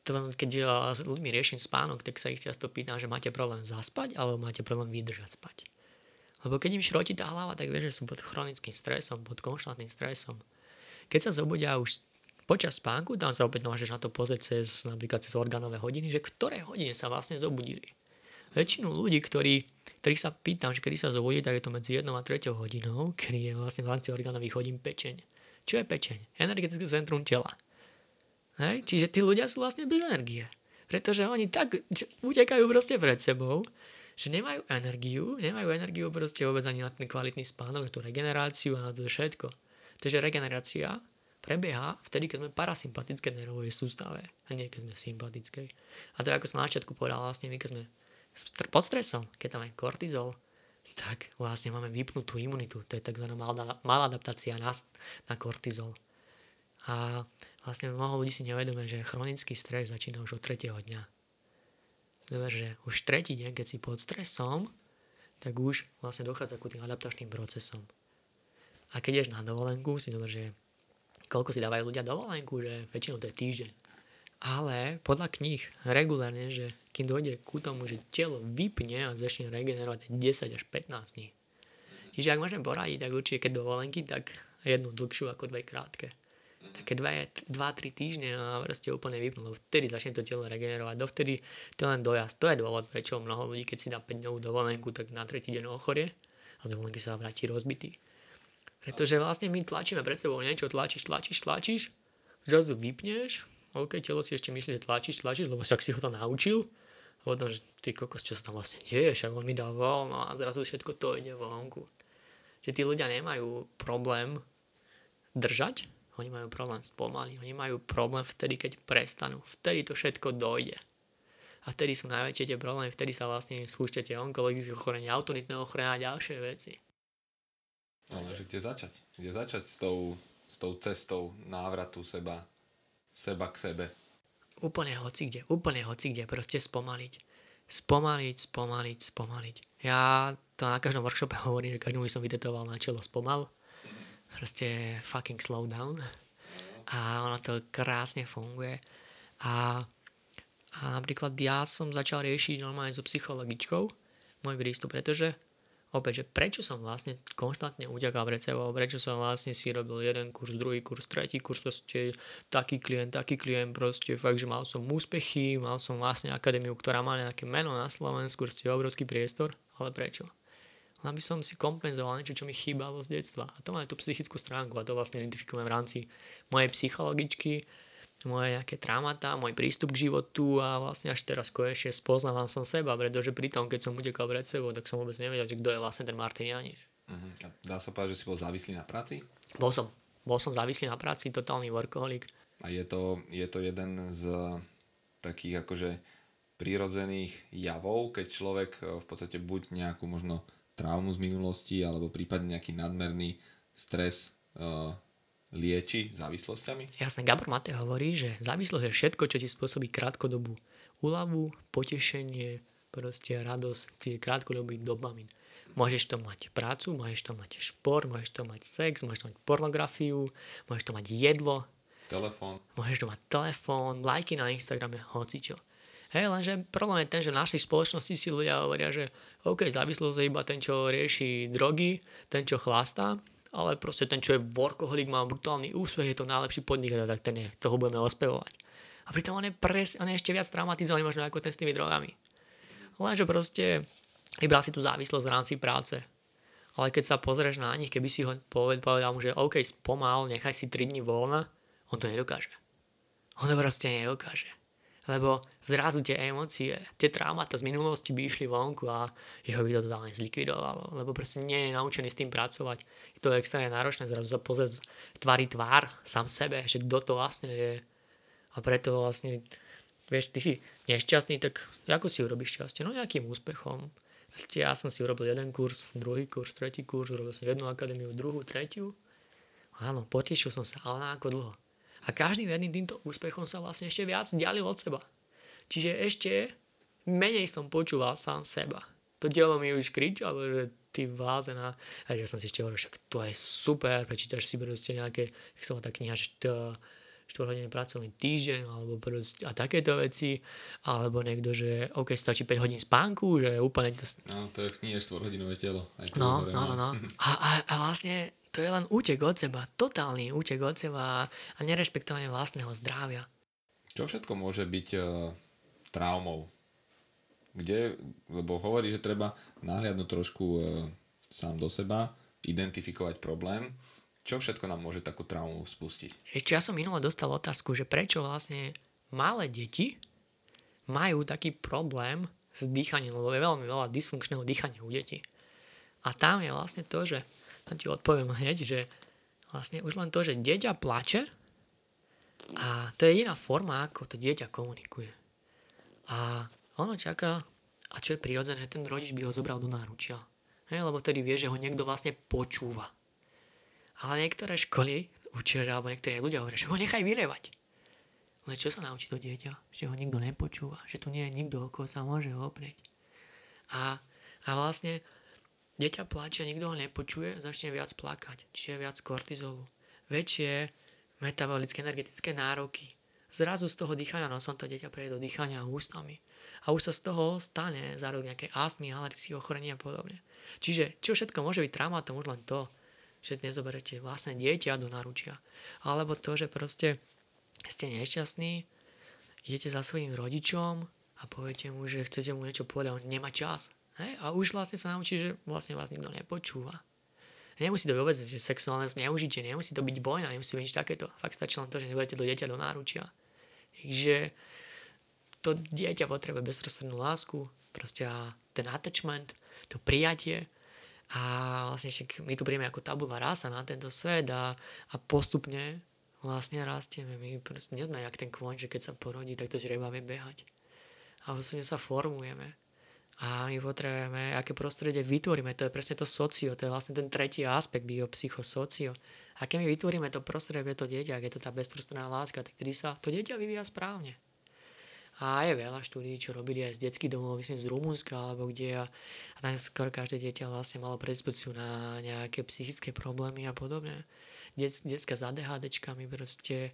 to, keď s ľuďmi riešim spánok, tak sa ich často pýtam, že máte problém zaspať, alebo máte problém vydržať spať. Lebo keď im šroti tá hlava, tak vieš, že sú pod chronickým stresom, pod konštantným stresom. Keď sa zobudia už počas spánku, tam sa opäť môžeš na to pozrieť cez, napríklad cez orgánové hodiny, že ktoré hodiny sa vlastne zobudili väčšinu ľudí, ktorí, ktorých sa pýtam, že kedy sa zobudí, tak je to medzi 1 a 3 hodinou, kedy je vlastne v rámci orgánových hodín pečeň. Čo je pečeň? Energetické centrum tela. Hej? Čiže tí ľudia sú vlastne bez energie. Pretože oni tak utekajú proste pred sebou, že nemajú energiu, nemajú energiu proste vôbec ani na ten kvalitný spánok, na tú regeneráciu a na to všetko. Takže regenerácia prebieha vtedy, keď sme parasympatické nervovej sústave a nie keď sme sympatickej. A to ako som na začiatku povedal, vlastne my keď sme pod stresom, keď tam je kortizol, tak vlastne máme vypnutú imunitu. To je tzv. maladaptácia na, na kortizol. A vlastne mnoho ľudí si nevedome, že chronický stres začína už od tretieho dňa. Znamená, že už tretí deň, keď si pod stresom, tak už vlastne dochádza ku tým adaptačným procesom. A keď ješ na dovolenku, si dober, že koľko si dávajú ľudia dovolenku, že väčšinou to je týždeň. Ale podľa kníh regulárne, že kým dojde ku tomu, že telo vypne a začne regenerovať 10 až 15 dní. Čiže ak môžem poradiť, tak určite keď dovolenky, tak jednu dlhšiu ako dve krátke. Také 2-3 týždne a proste úplne vypnú, vtedy začne to telo regenerovať. Dovtedy to len dojazd. To je dôvod, prečo mnoho ľudí, keď si dá 5 dňovú dovolenku, tak na tretí deň ochorie a z dovolenky sa vráti rozbitý. Pretože vlastne my tlačíme pred sebou niečo, tlačíš, tlačíš, tlačíš, zrazu vypneš, OK, telo si ešte myslí, že tlačíš, tlačíš, lebo však si ho to naučil. A že ty kokos, čo sa tam vlastne deje, však on mi dá voľno a zrazu všetko to ide vonku. Že tí ľudia nemajú problém držať, oni majú problém spomaliť, oni majú problém vtedy, keď prestanú, vtedy to všetko dojde. A vtedy sú najväčšie tie problémy, vtedy sa vlastne spúšťate onkologické ochorenie, autonitné ochorenie a ďalšie veci.
Ale že kde začať? Kde začať s tou, s tou cestou návratu seba seba k sebe.
Úplne hoci kde, úplne hoci kde, proste spomaliť. Spomaliť, spomaliť, spomaliť. Ja to na každom workshope hovorím, že každému som vytetoval na čelo spomal. Proste fucking slow down. A ono to krásne funguje. A, a napríklad ja som začal riešiť normálne so psychologičkou môj prístup, pretože opäť, že prečo som vlastne konštantne utekal pred sebou, prečo som vlastne si robil jeden kurz, druhý kurz, tretí kurz, proste taký klient, taký klient, proste fakt, že mal som úspechy, mal som vlastne akadémiu, ktorá má nejaké meno na Slovensku, proste obrovský priestor, ale prečo? aby som si kompenzoval niečo, čo mi chýbalo z detstva. A to má aj tú psychickú stránku a to vlastne identifikujem v rámci mojej psychologičky, moje nejaké traumata, môj prístup k životu a vlastne až teraz konečne spoznávam som seba, pretože pri tom, keď som utekal pred sebou, tak som vôbec nevedel, kto je vlastne ten Martin Janiš.
Uh-huh. A dá sa povedať, že si bol závislý na práci?
Bol som. Bol som závislý na práci, totálny workoholik.
A je to, je to jeden z takých akože prírodzených javov, keď človek eh, v podstate buď nejakú možno traumu z minulosti, alebo prípadne nejaký nadmerný stres uh, lieči závislosťami?
Jasne, Gabor Mate hovorí, že závislosť je všetko, čo ti spôsobí krátkodobú úľavu, potešenie, proste radosť, tie krátkodobý dopamin. Môžeš to mať prácu, môžeš to mať šport, môžeš to mať sex, môžeš to mať pornografiu, môžeš to mať jedlo,
telefón,
môžeš to mať telefón, lajky na Instagrame, hocičo. Hej, lenže problém je ten, že v našej spoločnosti si ľudia hovoria, že OK, závislosť je iba ten, čo rieši drogy, ten, čo chlastá, ale proste ten, čo je workoholik, má brutálny úspech, je to najlepší podnikateľ, tak ten je, toho budeme ospevovať. A pritom on je, pres, on je ešte viac traumatizovaný možno ako ten s tými drogami. Lenže proste vybral si tú závislosť v rámci práce. Ale keď sa pozrieš na nich, keby si ho povedal mu, že OK, spomal, nechaj si 3 dní voľna, on to nedokáže. On to proste nedokáže lebo zrazu tie emócie, tie traumata z minulosti by išli vonku a jeho by to totálne zlikvidovalo, lebo proste nie je naučený s tým pracovať. Je to extrémne náročné zrazu sa pozrieť tvári tvár sám sebe, že kto to vlastne je. A preto vlastne vieš, ty si nešťastný, tak ako si urobíš šťastie? No nejakým úspechom. Ja som si urobil jeden kurz, druhý kurz, tretí kurz, urobil som jednu akadémiu, druhú, tretiu. Áno, potešil som sa, ale na ako dlho. A každým jedným týmto úspechom sa vlastne ešte viac ďalil od seba. Čiže ešte menej som počúval sám seba. To dielo mi už kričalo, že ty vázená. A že som si ešte hovoril, však to je super, prečítaš si proste nejaké, jak sa tá kniha, že to, 4 hodiny pracovný týždeň alebo proste, a takéto veci, alebo niekto, že OK, stačí 5 hodín spánku, že úplne to...
No, to je v knihe 4 hodinové telo.
Aj no, no, no, no. A, a, a vlastne to je len útek od seba, totálny útek od seba a nerešpektovanie vlastného zdravia.
Čo všetko môže byť uh, traumou? Kde, lebo hovorí, že treba nahliadnúť trošku uh, sám do seba, identifikovať problém, čo všetko nám môže takú traumu spustiť?
Ešte ja som minule dostal otázku, že prečo vlastne malé deti majú taký problém s dýchaním, lebo je veľmi veľa dysfunkčného dýchania u detí. A tam je vlastne to, že, tam ti odpoviem hneď, že vlastne už len to, že dieťa plače a to je jediná forma, ako to dieťa komunikuje. A ono čaká, a čo je prirodzené, že ten rodič by ho zobral do náručia. Hej, lebo tedy vie, že ho niekto vlastne počúva. Ale niektoré školy učia, alebo niektorí ľudia hovoria, že ho nechaj vyrevať. Ale čo sa naučí to dieťa? Že ho nikto nepočúva, že tu nie je nikto, o koho sa môže oprieť. A, a vlastne dieťa plače, nikto ho nepočuje, začne viac plakať, čiže viac kortizolu, väčšie metabolické energetické nároky. Zrazu z toho dýchania nosom to dieťa prejde do dýchania ústami. A už sa z toho stane zároveň nejaké astmy, alergie, ochorenie a podobne. Čiže čo všetko môže byť traumatom, už len to, že nezoberete vlastné dieťa do naručia. Alebo to, že proste ste nešťastní, idete za svojím rodičom a poviete mu, že chcete mu niečo povedať, on nemá čas. Hej? A už vlastne sa naučí, že vlastne vás nikto nepočúva. Nemusí to vôbec že sexuálne zneužitie, nemusí to byť vojna, nemusí byť nič takéto. Fakt stačí len to, že nebudete do dieťa do náručia. Takže to dieťa potrebuje bezprostrednú lásku, proste ten attachment, to prijatie a vlastne my tu príjeme ako tabula rasa na tento svet a, a postupne vlastne rastieme. My proste nie sme jak ten kvoň, že keď sa porodí, tak to žreba vie behať. A vlastne sa formujeme. A my potrebujeme, aké prostredie vytvoríme. To je presne to socio, to je vlastne ten tretí aspekt biopsychosocio. A keď my vytvoríme to prostredie pre to dieťa, ak je to tá bezprostredná láska, tak tedy sa to dieťa vyvíja správne. A je veľa štúdí, čo robili aj z detských domov, myslím z Rumunska alebo kde a, a tam skoro každé dieťa vlastne malo predispozíciu na nejaké psychické problémy a podobne. Det, detská s ADHDčkami proste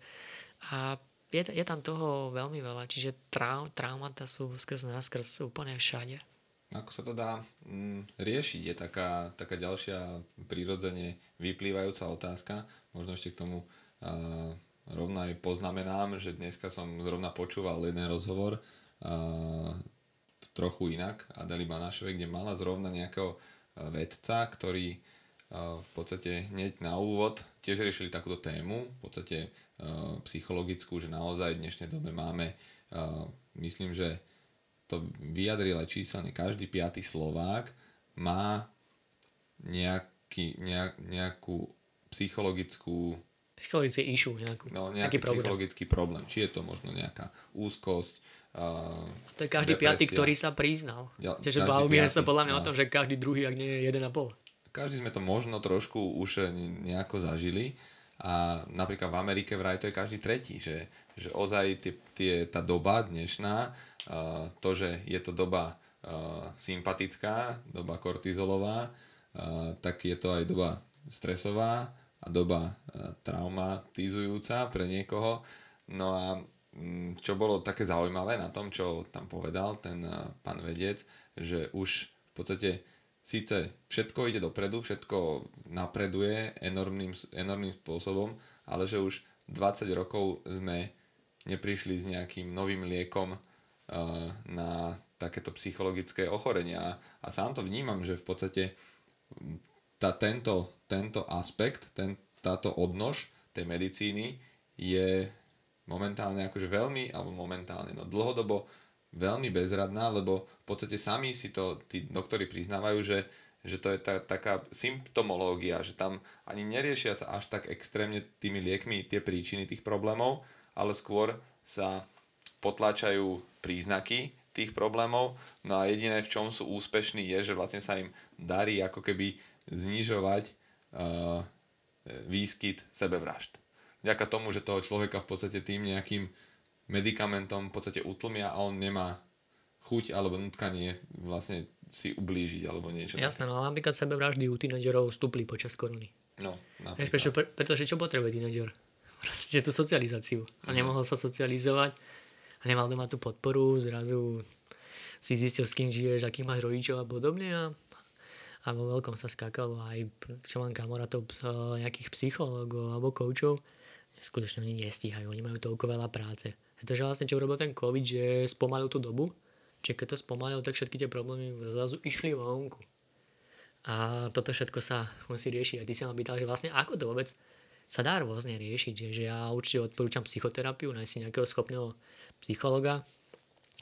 a je, je tam toho veľmi veľa, čiže trau, traumata sú skrz nás, úplne všade.
Ako sa to dá mm, riešiť? Je taká, taká ďalšia prírodzene vyplývajúca otázka. Možno ešte k tomu uh, rovno aj poznamenám, že dneska som zrovna počúval jeden rozhovor uh, trochu inak Adeli Banášovej, kde mala zrovna nejakého vedca, ktorý uh, v podstate hneď na úvod tiež riešili takúto tému, v podstate uh, psychologickú, že naozaj v dnešnej dobe máme, uh, myslím, že to vyjadril aj číselne, každý piatý Slovák má nejaký, nejak, nejakú psychologickú
psychologický issue nejakú,
no, nejaký, nejaký psychologický problém. Či je to možno nejaká úzkosť, uh,
to je každý depresia. piatý, ktorý sa priznal. Ja, Čiže bavíme sa podľa mňa no. o tom, že každý druhý, ak nie je jeden a pol.
Každý sme to možno trošku už nejako zažili a napríklad v Amerike vraj to je každý tretí, že, že ozaj tie, tie, tá doba dnešná, to, že je to doba sympatická, doba kortizolová, tak je to aj doba stresová, a doba traumatizujúca pre niekoho. No a čo bolo také zaujímavé na tom, čo tam povedal ten pán vedec, že už v podstate síce všetko ide dopredu, všetko napreduje enormným, enormným spôsobom, ale že už 20 rokov sme neprišli s nejakým novým liekom na takéto psychologické ochorenia. A sám to vnímam, že v podstate tá, tento, tento aspekt, ten, táto odnož tej medicíny je momentálne akože veľmi, alebo momentálne, no dlhodobo veľmi bezradná, lebo v podstate sami si to tí doktori priznávajú, že, že to je tá, taká symptomológia, že tam ani neriešia sa až tak extrémne tými liekmi tie príčiny tých problémov, ale skôr sa potláčajú príznaky tých problémov, no a jediné, v čom sú úspešní, je, že vlastne sa im darí ako keby znižovať uh, výskyt sebevražd. Vďaka tomu, že toho človeka v podstate tým nejakým medikamentom v podstate utlmia a on nemá chuť alebo nutkanie vlastne si ublížiť alebo niečo.
Jasné, no ale napríklad sebevraždy u tínedžerov stúpli počas korony.
No,
napríklad. prečo, pre, pretože čo potrebuje tínedžer? Proste tú socializáciu. A nemohol sa socializovať a nemal doma tú podporu, zrazu si zistil, s kým žiješ, akých máš rodičov a podobne a, a vo veľkom sa skákalo aj, čo mám kamarátov, nejakých psychológov alebo koučov, skutočne oni nestíhajú, oni majú toľko veľa práce. Pretože vlastne čo urobil ten COVID, že spomalil tú dobu, čiže keď to spomalil, tak všetky tie problémy zrazu išli vonku. A toto všetko sa musí riešiť. A ty si ma pýtal, že vlastne ako to vôbec sa dá rôzne riešiť. Že, že ja určite odporúčam psychoterapiu, nájsť si nejakého schopného psychologa.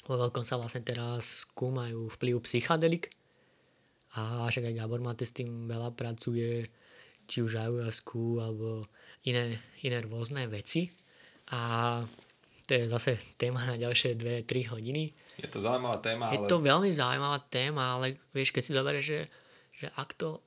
Vo veľkom sa vlastne teraz skúmajú vplyv psychadelik. A však aj Gabor Mate s tým veľa pracuje, či už ayahuasku alebo iné, iné rôzne veci. A to je zase téma na ďalšie 2-3 hodiny.
Je to zaujímavá téma,
ale... Je to veľmi zaujímavá téma, ale vieš, keď si zoberieš, že, že ak to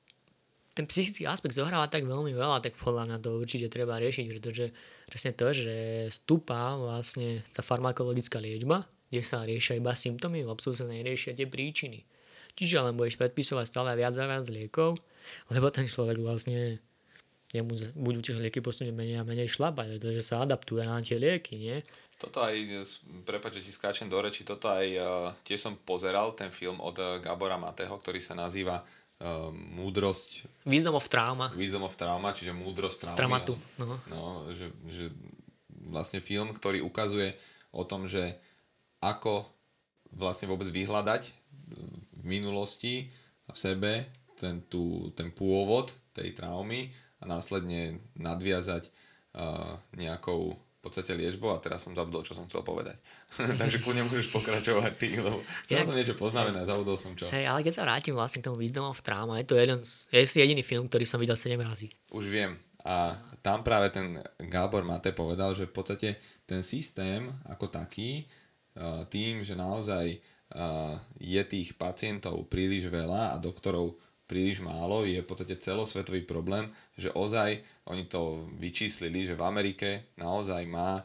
ten psychický aspekt zohráva tak veľmi veľa, tak podľa mňa to určite treba riešiť, pretože presne to, že stúpa vlastne tá farmakologická liečba, kde sa riešia iba symptómy, v sa neriešia tie príčiny. Čiže len budeš predpisovať stále viac a viac liekov, lebo ten človek vlastne jemu budú tie lieky postupne menej a menej šlapať, pretože sa adaptuje na tie lieky, nie?
Toto aj, prepáč, ti skáčem do reči, toto aj uh, tiež som pozeral, ten film od uh, Gabora Mateho, ktorý sa nazýva uh, Múdrosť...
Wisdom of Trauma.
Wisdom of Trauma, čiže Múdrosť traumy.
Traumatu, no.
No, že, že vlastne film, ktorý ukazuje o tom, že ako vlastne vôbec vyhľadať v minulosti a v sebe ten, tú, ten pôvod tej traumy a následne nadviazať uh, nejakou podstate liečbou a teraz som zabudol, čo som chcel povedať. Takže kľudne môžeš pokračovať ty, lebo chcel ja, som niečo poznamenať, zabudol som čo.
Hej, ale keď sa vrátim vlastne k tomu Wisdom of Trauma, je to jeden, je jediný film, ktorý som videl 7 razy.
Už viem. A tam práve ten Gábor Mate povedal, že v podstate ten systém ako taký, tým, že naozaj je tých pacientov príliš veľa a doktorov príliš málo, je v podstate celosvetový problém, že ozaj oni to vyčíslili, že v Amerike naozaj má e,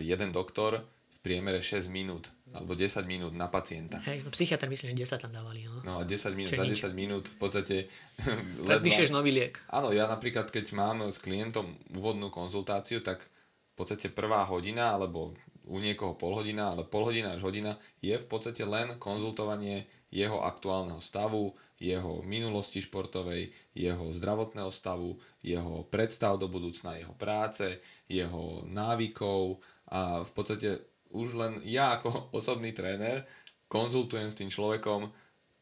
jeden doktor v priemere 6 minút alebo 10 minút na pacienta.
Hej, no psychiatr myslím, že 10 tam dávali. No,
no a 10 minút, za 10 minút v podstate...
Predpíšeš nový liek.
Áno, ja napríklad, keď mám s klientom úvodnú konzultáciu, tak v podstate prvá hodina alebo u niekoho pol hodina, ale pol hodina až hodina je v podstate len konzultovanie jeho aktuálneho stavu, jeho minulosti športovej, jeho zdravotného stavu, jeho predstav do budúcna, jeho práce, jeho návykov a v podstate už len ja ako osobný tréner konzultujem s tým človekom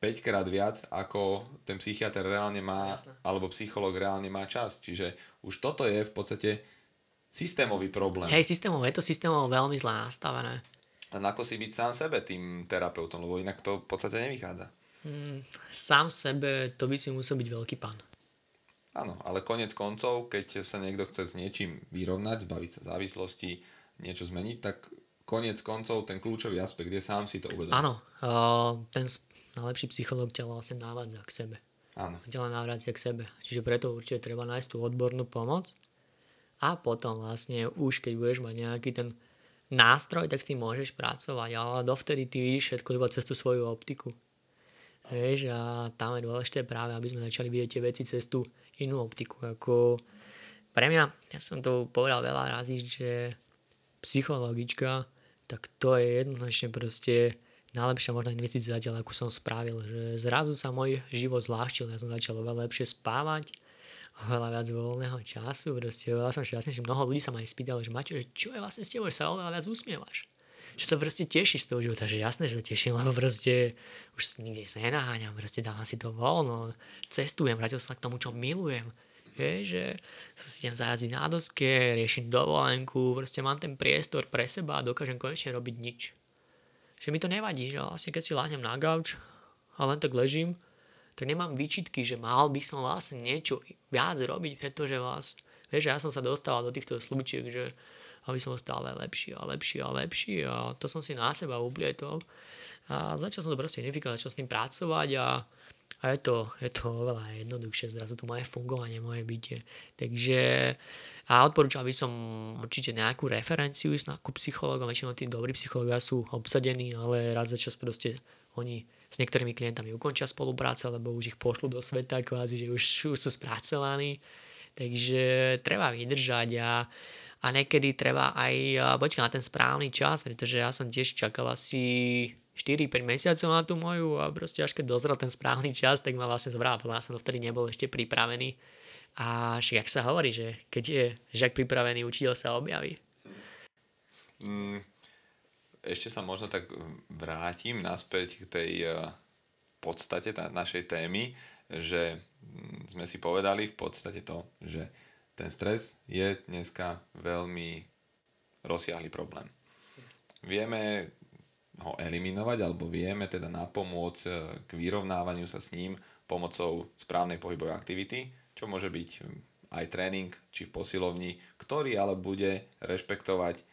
5 krát viac, ako ten psychiatr reálne má, Jasne. alebo psychológ reálne má čas. Čiže už toto je v podstate systémový problém.
Hej, systémov, je to systémov veľmi zle nastavené.
A ako si byť sám sebe tým terapeutom, lebo inak to v podstate nevychádza.
Mm, sám sebe, to by si musel byť veľký pán.
Áno, ale konec koncov, keď sa niekto chce s niečím vyrovnať, zbaviť sa závislosti, niečo zmeniť, tak konec koncov ten kľúčový aspekt je sám si to uvedomiť.
Áno, ten najlepší psychológ ťa vlastne návádza k sebe.
Áno.
Ťa len návracia k sebe. Čiže preto určite treba nájsť tú odbornú pomoc a potom vlastne už keď budeš mať nejaký ten nástroj, tak s tým môžeš pracovať, ale dovtedy ty vidíš všetko iba cez tú svoju optiku. Vieš, a tam je dôležité práve, aby sme začali vidieť tie veci cez tú inú optiku. Ako pre mňa, ja som to povedal veľa razy, že psychologička, tak to je jednoznačne proste najlepšia možná investícia zatiaľ, akú som spravil. Že zrazu sa môj život zláštil, ja som začal oveľa lepšie spávať, oveľa viac voľného času, proste veľa som šťastný, že mnoho ľudí sa ma aj spýtalo, že Maťo, čo je vlastne s tebou, že sa oveľa viac usmievaš. Že sa proste teší z toho života, že jasné, že sa teším, lebo proste už nikde sa nenaháňam, proste dávam si to voľno, cestujem, vrátil sa k tomu, čo milujem. Je, že sa si idem zajazdiť na doske, riešim dovolenku, proste mám ten priestor pre seba a dokážem konečne robiť nič. Že mi to nevadí, že vlastne keď si láhnem na gauč a len tak ležím, tak nemám výčitky, že mal by som vlastne niečo viac robiť, pretože vlastne, vieš, ja som sa dostal do týchto slubičiek, že aby som bol stále lepší a lepší a lepší a to som si na seba ublietol a začal som to proste identifikovať, začal s tým pracovať a a je to, je to oveľa jednoduchšie, zrazu to moje fungovanie, moje bytie. Takže a odporúčal by som určite nejakú referenciu ísť na ku psychológom, väčšinou tí dobrí psychológovia sú obsadení, ale raz za čas proste oni s niektorými klientami ukončia spolupráce, lebo už ich pošlu do sveta, kvázi, že už, už sú spracovaní. Takže treba vydržať a, a niekedy treba aj počkať na ten správny čas, pretože ja som tiež čakal asi 4-5 mesiacov na tú moju a proste až keď dozrel ten správny čas, tak ma vlastne zobral, podľa som vtedy nebol ešte pripravený. A však sa hovorí, že keď je žak pripravený, učiteľ sa objaví.
Mm, ešte sa možno tak vrátim naspäť k tej eh, podstate tá, našej témy, že mm, sme si povedali v podstate to, že ten stres je dneska veľmi rozsiahly problém. Vieme ho eliminovať, alebo vieme teda napomôcť e, k vyrovnávaniu sa s ním pomocou správnej pohybovej aktivity, čo môže byť aj tréning, či v posilovni, ktorý ale bude rešpektovať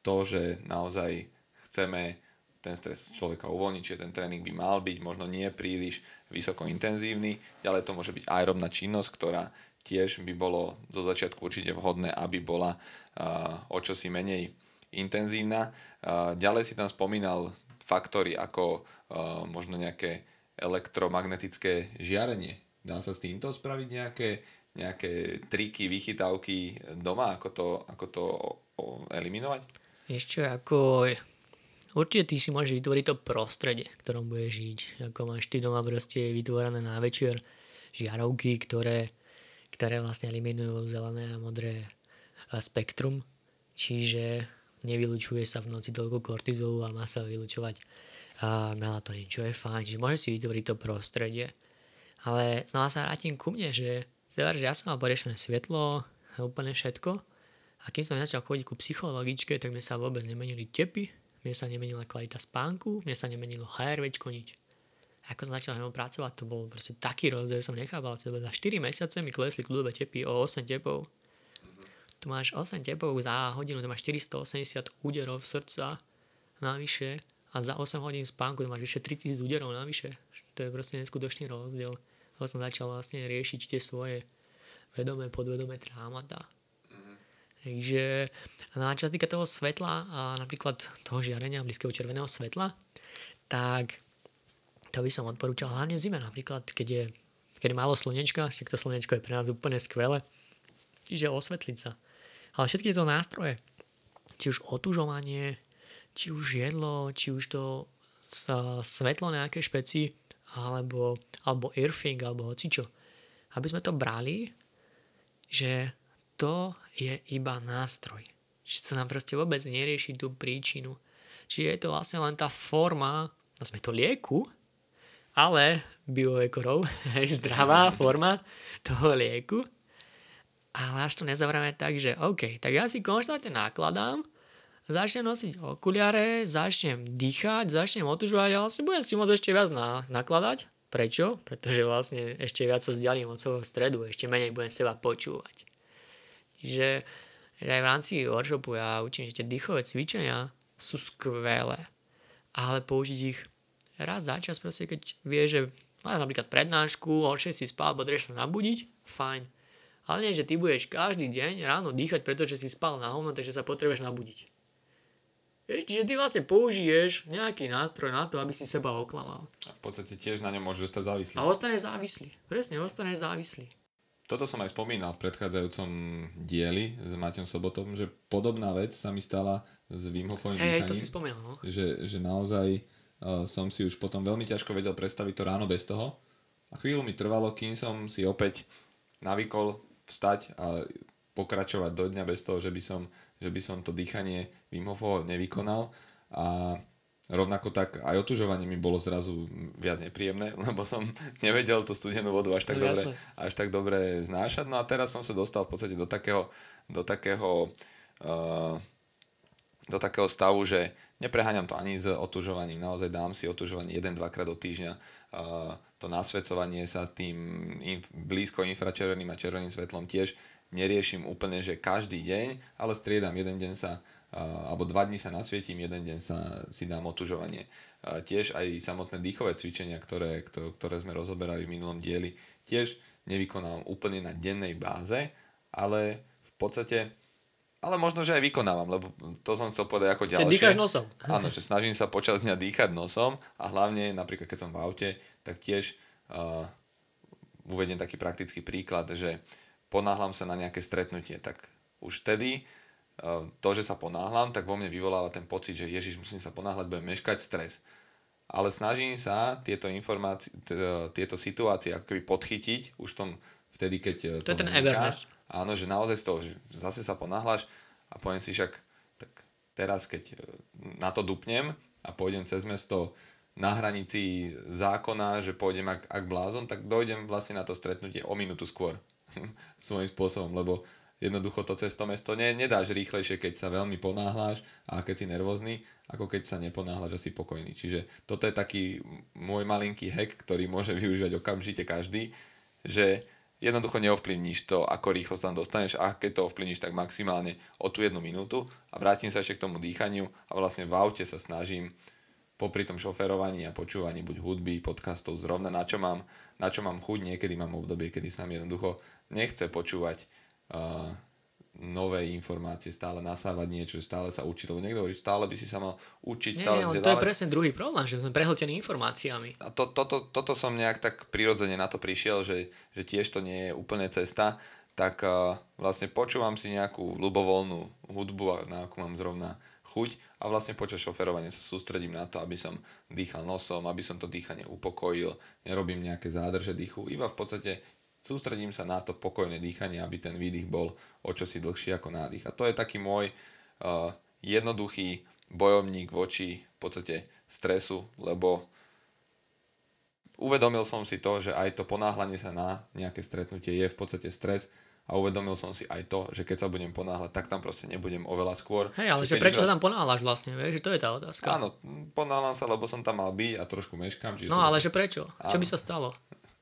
to, že naozaj chceme ten stres človeka uvoľniť, čiže ten tréning by mal byť možno nie príliš vysoko intenzívny, ďalej to môže byť aerobná činnosť, ktorá tiež by bolo zo začiatku určite vhodné, aby bola uh, o čosi menej intenzívna. Ďalej si tam spomínal faktory ako možno nejaké elektromagnetické žiarenie. Dá sa s týmto spraviť nejaké, nejaké triky, vychytávky doma, ako to, ako to eliminovať?
Ešte ako určite ty si môžeš vytvoriť to prostredie, v ktorom budeš žiť. Ako máš ty doma proste vytvorené na večer žiarovky, ktoré, ktoré vlastne eliminujú zelené a modré spektrum. Čiže nevylučuje sa v noci toľko kortizolu a má sa vylučovať melatonín, čo je fajn, že môže si vytvoriť to prostredie. Ale znova sa vrátim ku mne, že, že ja som mal poriešené svetlo úplne všetko a keď som začal chodiť ku psychologičke, tak mne sa vôbec nemenili tepy, mne sa nemenila kvalita spánku, mne sa nemenilo HRVčko, nič. Ako som začal na pracovať, to bol proste taký rozdiel, som nechápal, za 4 mesiace mi klesli kľudové tepy o 8 tepov tu máš 8 tepov za hodinu, tu máš 480 úderov srdca navyše a za 8 hodín spánku tu máš vyše 3000 úderov navyše. To je proste neskutočný rozdiel. Ale som začal vlastne riešiť tie svoje vedomé, podvedomé. Mm-hmm. Takže na čo sa týka toho svetla a napríklad toho žiarenia blízkeho červeného svetla, tak to by som odporúčal hlavne zime, napríklad keď je, keď je málo slnečka, tak to slnečko je pre nás úplne skvelé, čiže osvetliť sa. Ale všetky tieto nástroje, či už otužovanie, či už jedlo, či už to svetlo nejaké špeci, alebo, alebo earthing, alebo hocičo. Aby sme to brali, že to je iba nástroj. Čiže sa nám proste vôbec nerieši tú príčinu. Čiže je to vlastne len tá forma, sme to lieku, ale bioekorov, zdravá forma toho lieku, ale až to nezavrieme tak, že OK, tak ja si konštantne nakladám, začnem nosiť okuliare, začnem dýchať, začnem otužovať a vlastne budem si môcť ešte viac na, nakladať. Prečo? Pretože vlastne ešte viac sa vzdialím od svojho stredu, ešte menej budem seba počúvať. Čiže aj v rámci workshopu ja učím, že tie dýchové cvičenia sú skvelé, ale použiť ich raz za čas, proste keď vie, že máš napríklad prednášku, horšie si spal, potrebuješ sa nabudiť, fajn ale nie, že ty budeš každý deň ráno dýchať, pretože si spal na hovno, takže sa potrebuješ nabudiť. Vieš, čiže ty vlastne použiješ nejaký nástroj na to, aby si seba oklamal.
A v podstate tiež na ňom môžeš zostať závislý.
A ostane závislý. Presne, ostane závislý.
Toto som aj spomínal v predchádzajúcom dieli s Maťom Sobotom, že podobná vec sa mi stala s Wim Hofovým
hey, to si spomínal, no.
Že, že naozaj som si už potom veľmi ťažko vedel predstaviť to ráno bez toho. A chvíľu mi trvalo, kým som si opäť navykol vstať a pokračovať do dňa bez toho, že by som, že by som to dýchanie Wim Hofo nevykonal a rovnako tak aj otužovanie mi bolo zrazu viac nepríjemné, lebo som nevedel tú studenú vodu až tak, no, dobre, až tak dobre znášať. No a teraz som sa dostal v podstate do takého, do takého, uh, do takého stavu, že nepreháňam to ani s otužovaním, naozaj dám si otužovanie 1-2 krát do týždňa, to nasvedcovanie sa tým inf- blízko infračerveným a červeným svetlom tiež neriešim úplne, že každý deň, ale striedam jeden deň sa alebo dva dní sa nasvietím, jeden deň sa si dám otužovanie. Tiež aj samotné dýchové cvičenia, ktoré, ktoré sme rozoberali v minulom dieli, tiež nevykonávam úplne na dennej báze, ale v podstate ale možno, že aj vykonávam, lebo to som chcel povedať ako ďalšie.
dýcháš nosom.
Áno, že snažím sa počas dňa dýchať nosom a hlavne, napríklad keď som v aute, tak tiež uh, uvediem taký praktický príklad, že ponáhlam sa na nejaké stretnutie, tak už vtedy uh, to, že sa ponáhlam, tak vo mne vyvoláva ten pocit, že Ježiš, musím sa ponáhľať, budem meškať stres. Ale snažím sa tieto informácie, tieto situácie ako keby podchytiť už v tom vtedy, keď
to, to je ten awareness.
Áno, že naozaj z toho, že zase sa ponáhľaš a poviem si však, tak teraz keď e, na to dupnem a pôjdem cez mesto na hranici zákona, že pôjdem ak, ak blázon, tak dojdem vlastne na to stretnutie o minútu skôr svojím spôsobom, lebo jednoducho to cez to mesto ne, nedáš rýchlejšie, keď sa veľmi ponáhľaš a keď si nervózny, ako keď sa neponáhľaš a si pokojný. Čiže toto je taký môj malinký hack, ktorý môže využívať okamžite každý, že jednoducho neovplyvníš to, ako rýchlo sa tam dostaneš a keď to ovplyvníš, tak maximálne o tú jednu minútu. A vrátim sa ešte k tomu dýchaniu a vlastne v aute sa snažím popri tom šoferovaní a počúvaní buď hudby, podcastov zrovna na čo mám, na čo mám chuť, niekedy mám obdobie, kedy sa mi jednoducho nechce počúvať uh, nové informácie, stále nasávať niečo, stále sa učiť, lebo niekto hovorí, stále by si sa mal učiť,
nie,
stále
nie, to je presne druhý problém, že sme prehltení informáciami.
A to, toto, toto som nejak tak prirodzene na to prišiel, že, že tiež to nie je úplne cesta, tak uh, vlastne počúvam si nejakú ľubovoľnú hudbu, na akú mám zrovna chuť a vlastne počas šoferovania sa sústredím na to, aby som dýchal nosom, aby som to dýchanie upokojil, nerobím nejaké zádrže dýchu, iba v podstate sústredím sa na to pokojné dýchanie, aby ten výdych bol o čosi dlhší ako nádych. A to je taký môj uh, jednoduchý bojovník voči v podstate stresu, lebo uvedomil som si to, že aj to ponáhľanie sa na nejaké stretnutie je v podstate stres a uvedomil som si aj to, že keď sa budem ponáhľať, tak tam proste nebudem oveľa skôr.
Hej, ale že, že prečo sa tam ponáhľaš vlastne, vieš, že to je tá otázka.
Áno, ponáhľam sa, lebo som tam mal byť a trošku meškám.
Čiže no ale som... že prečo? Áno. Čo by sa stalo?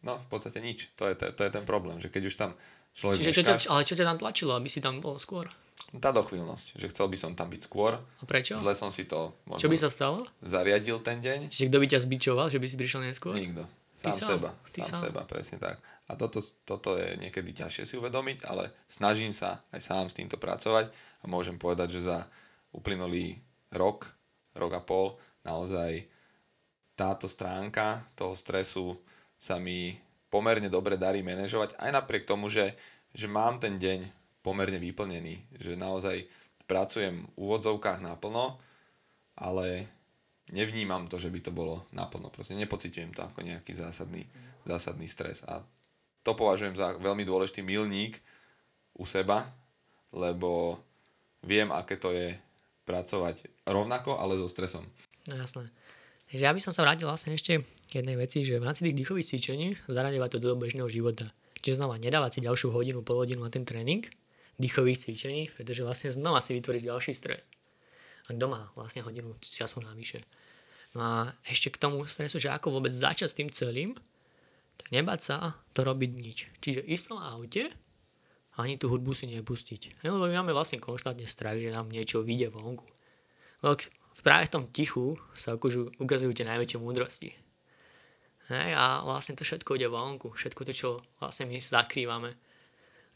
No, v podstate nič. To je, to, to je ten problém, že keď už tam človek...
Čiže čo ťa, ale čo ťa tam tlačilo, aby si tam bol skôr?
Tá dochvíľnosť, že chcel by som tam byť skôr.
A prečo?
Zle som si to
Čo by sa stalo?
Zariadil ten deň.
Čiže kto by ťa zbičoval, že by si prišiel neskôr?
Nikto. Sám, sám seba. Ty sám, sám seba, presne tak. A toto, toto je niekedy ťažšie si uvedomiť, ale snažím sa aj sám s týmto pracovať a môžem povedať, že za uplynulý rok, rok a pol, naozaj táto stránka toho stresu sa mi pomerne dobre darí manažovať, aj napriek tomu, že, že mám ten deň pomerne vyplnený, že naozaj pracujem v úvodzovkách naplno, ale nevnímam to, že by to bolo naplno. Proste nepocitujem to ako nejaký zásadný, zásadný stres. A to považujem za veľmi dôležitý milník u seba, lebo viem, aké to je pracovať rovnako, ale so stresom.
No jasné. Takže ja by som sa vrátil vlastne ešte k jednej veci, že v rámci tých dýchových cvičení zaraďovať to do bežného života. Čiže znova nedávať si ďalšiu hodinu, pol hodinu na ten tréning dýchových cvičení, pretože vlastne znova si vytvoríš ďalší stres. A doma vlastne hodinu času navyše. No a ešte k tomu stresu, že ako vôbec začať s tým celým, tak nebať sa to robiť nič. Čiže ísť v aute ani tú hudbu si nepustiť. Lebo my máme vlastne konštantne strach, že nám niečo vyjde vonku. Lebo práve v tom tichu sa ukazujú, ukazujú tie najväčšie múdrosti. Hej, a vlastne to všetko ide vonku, všetko to, čo vlastne my zakrývame.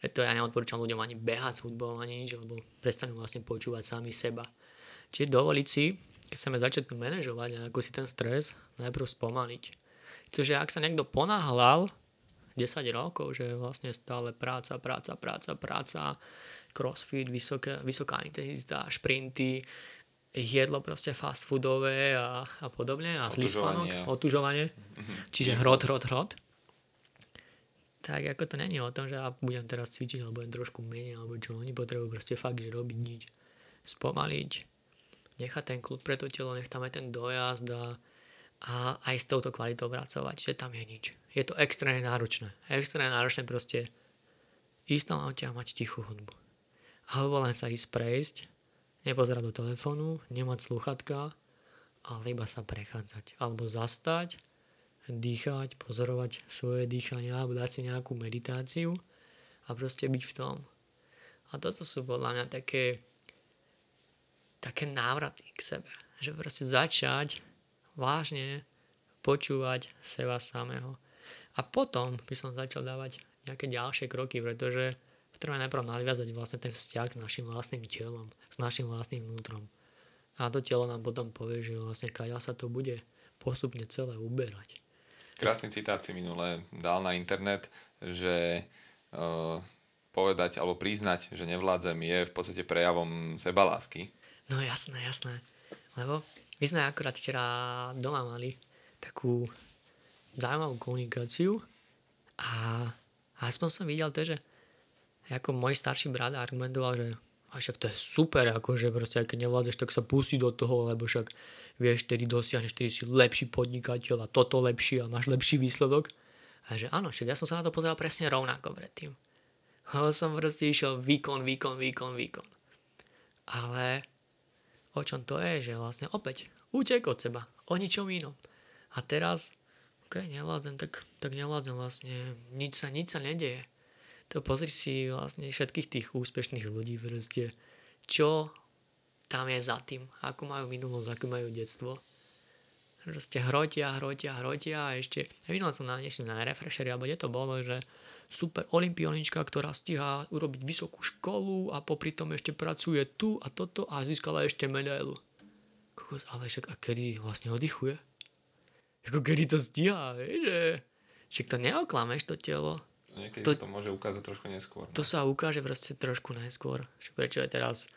Preto ja neodporúčam ľuďom ani behať s hudbou, ani nič, lebo prestanú vlastne počúvať sami seba. Čiže dovoliť si, keď chceme začať manažovať a ako si ten stres, najprv spomaliť. Čiže ak sa niekto ponáhľal 10 rokov, že vlastne stále práca, práca, práca, práca, crossfit, vysoká, vysoká intenzita, šprinty, jedlo proste fast foodové a, a podobne a zlý spánok, otužovanie, mhm. čiže hrot, hrot, hrot. Tak ako to není o tom, že ja budem teraz cvičiť alebo budem trošku menej alebo čo, oni potrebujú proste fakt, že robiť nič. Spomaliť, nechať ten kľud pre to telo, nech tam aj ten dojazd a, a aj s touto kvalitou pracovať, že tam je nič. Je to extrémne náročné. Extrémne náročné proste ísť na a mať tichú hudbu. Alebo len sa ísť prejsť nepozerať do telefónu, nemať sluchatka, ale iba sa prechádzať. Alebo zastať, dýchať, pozorovať svoje dýchanie alebo dať si nejakú meditáciu a proste byť v tom. A toto sú podľa mňa také, také návraty k sebe. Že proste začať vážne počúvať seba samého. A potom by som začal dávať nejaké ďalšie kroky, pretože potrebujeme najprv nadviazať vlastne ten vzťah s našim vlastným telom, s našim vlastným vnútrom. A to telo nám potom povie, že vlastne kaďa sa to bude postupne celé uberať.
Krásny citát si minule dal na internet, že uh, povedať alebo priznať, že nevládzem je v podstate prejavom sebalásky.
No jasné, jasné. Lebo my sme akurát včera doma mali takú zaujímavú komunikáciu a aspoň som videl to, že ako môj starší brat argumentoval, že a však to je super, akože proste, keď nevládzeš, tak sa pustí do toho, lebo však vieš, tedy dosiahneš, tedy si lepší podnikateľ a toto lepší a máš lepší výsledok. A že áno, však ja som sa na to pozeral presne rovnako predtým. Lebo som proste išiel výkon, výkon, výkon, výkon. Ale o čom to je, že vlastne opäť útek od seba, o ničom inom. A teraz, ok, nevládzem, tak, tak nevládzem vlastne, nič sa, nič sa nedeje to pozri si vlastne všetkých tých úspešných ľudí proste, čo tam je za tým, ako majú minulosť, ako majú detstvo. Proste hrotia, hrotia, hrotia a ešte, ja videl som na dnešný na refresheri, alebo kde to bolo, že super olimpionička, ktorá stíha urobiť vysokú školu a popri tom ešte pracuje tu a toto a získala ešte medailu. Kokos, ale však a kedy vlastne oddychuje? Ako kedy to stíha, vieš, však to neoklameš to telo.
Niekedy to, sa to môže ukázať trošku neskôr.
To no. sa ukáže proste trošku neskôr. Prečo je teraz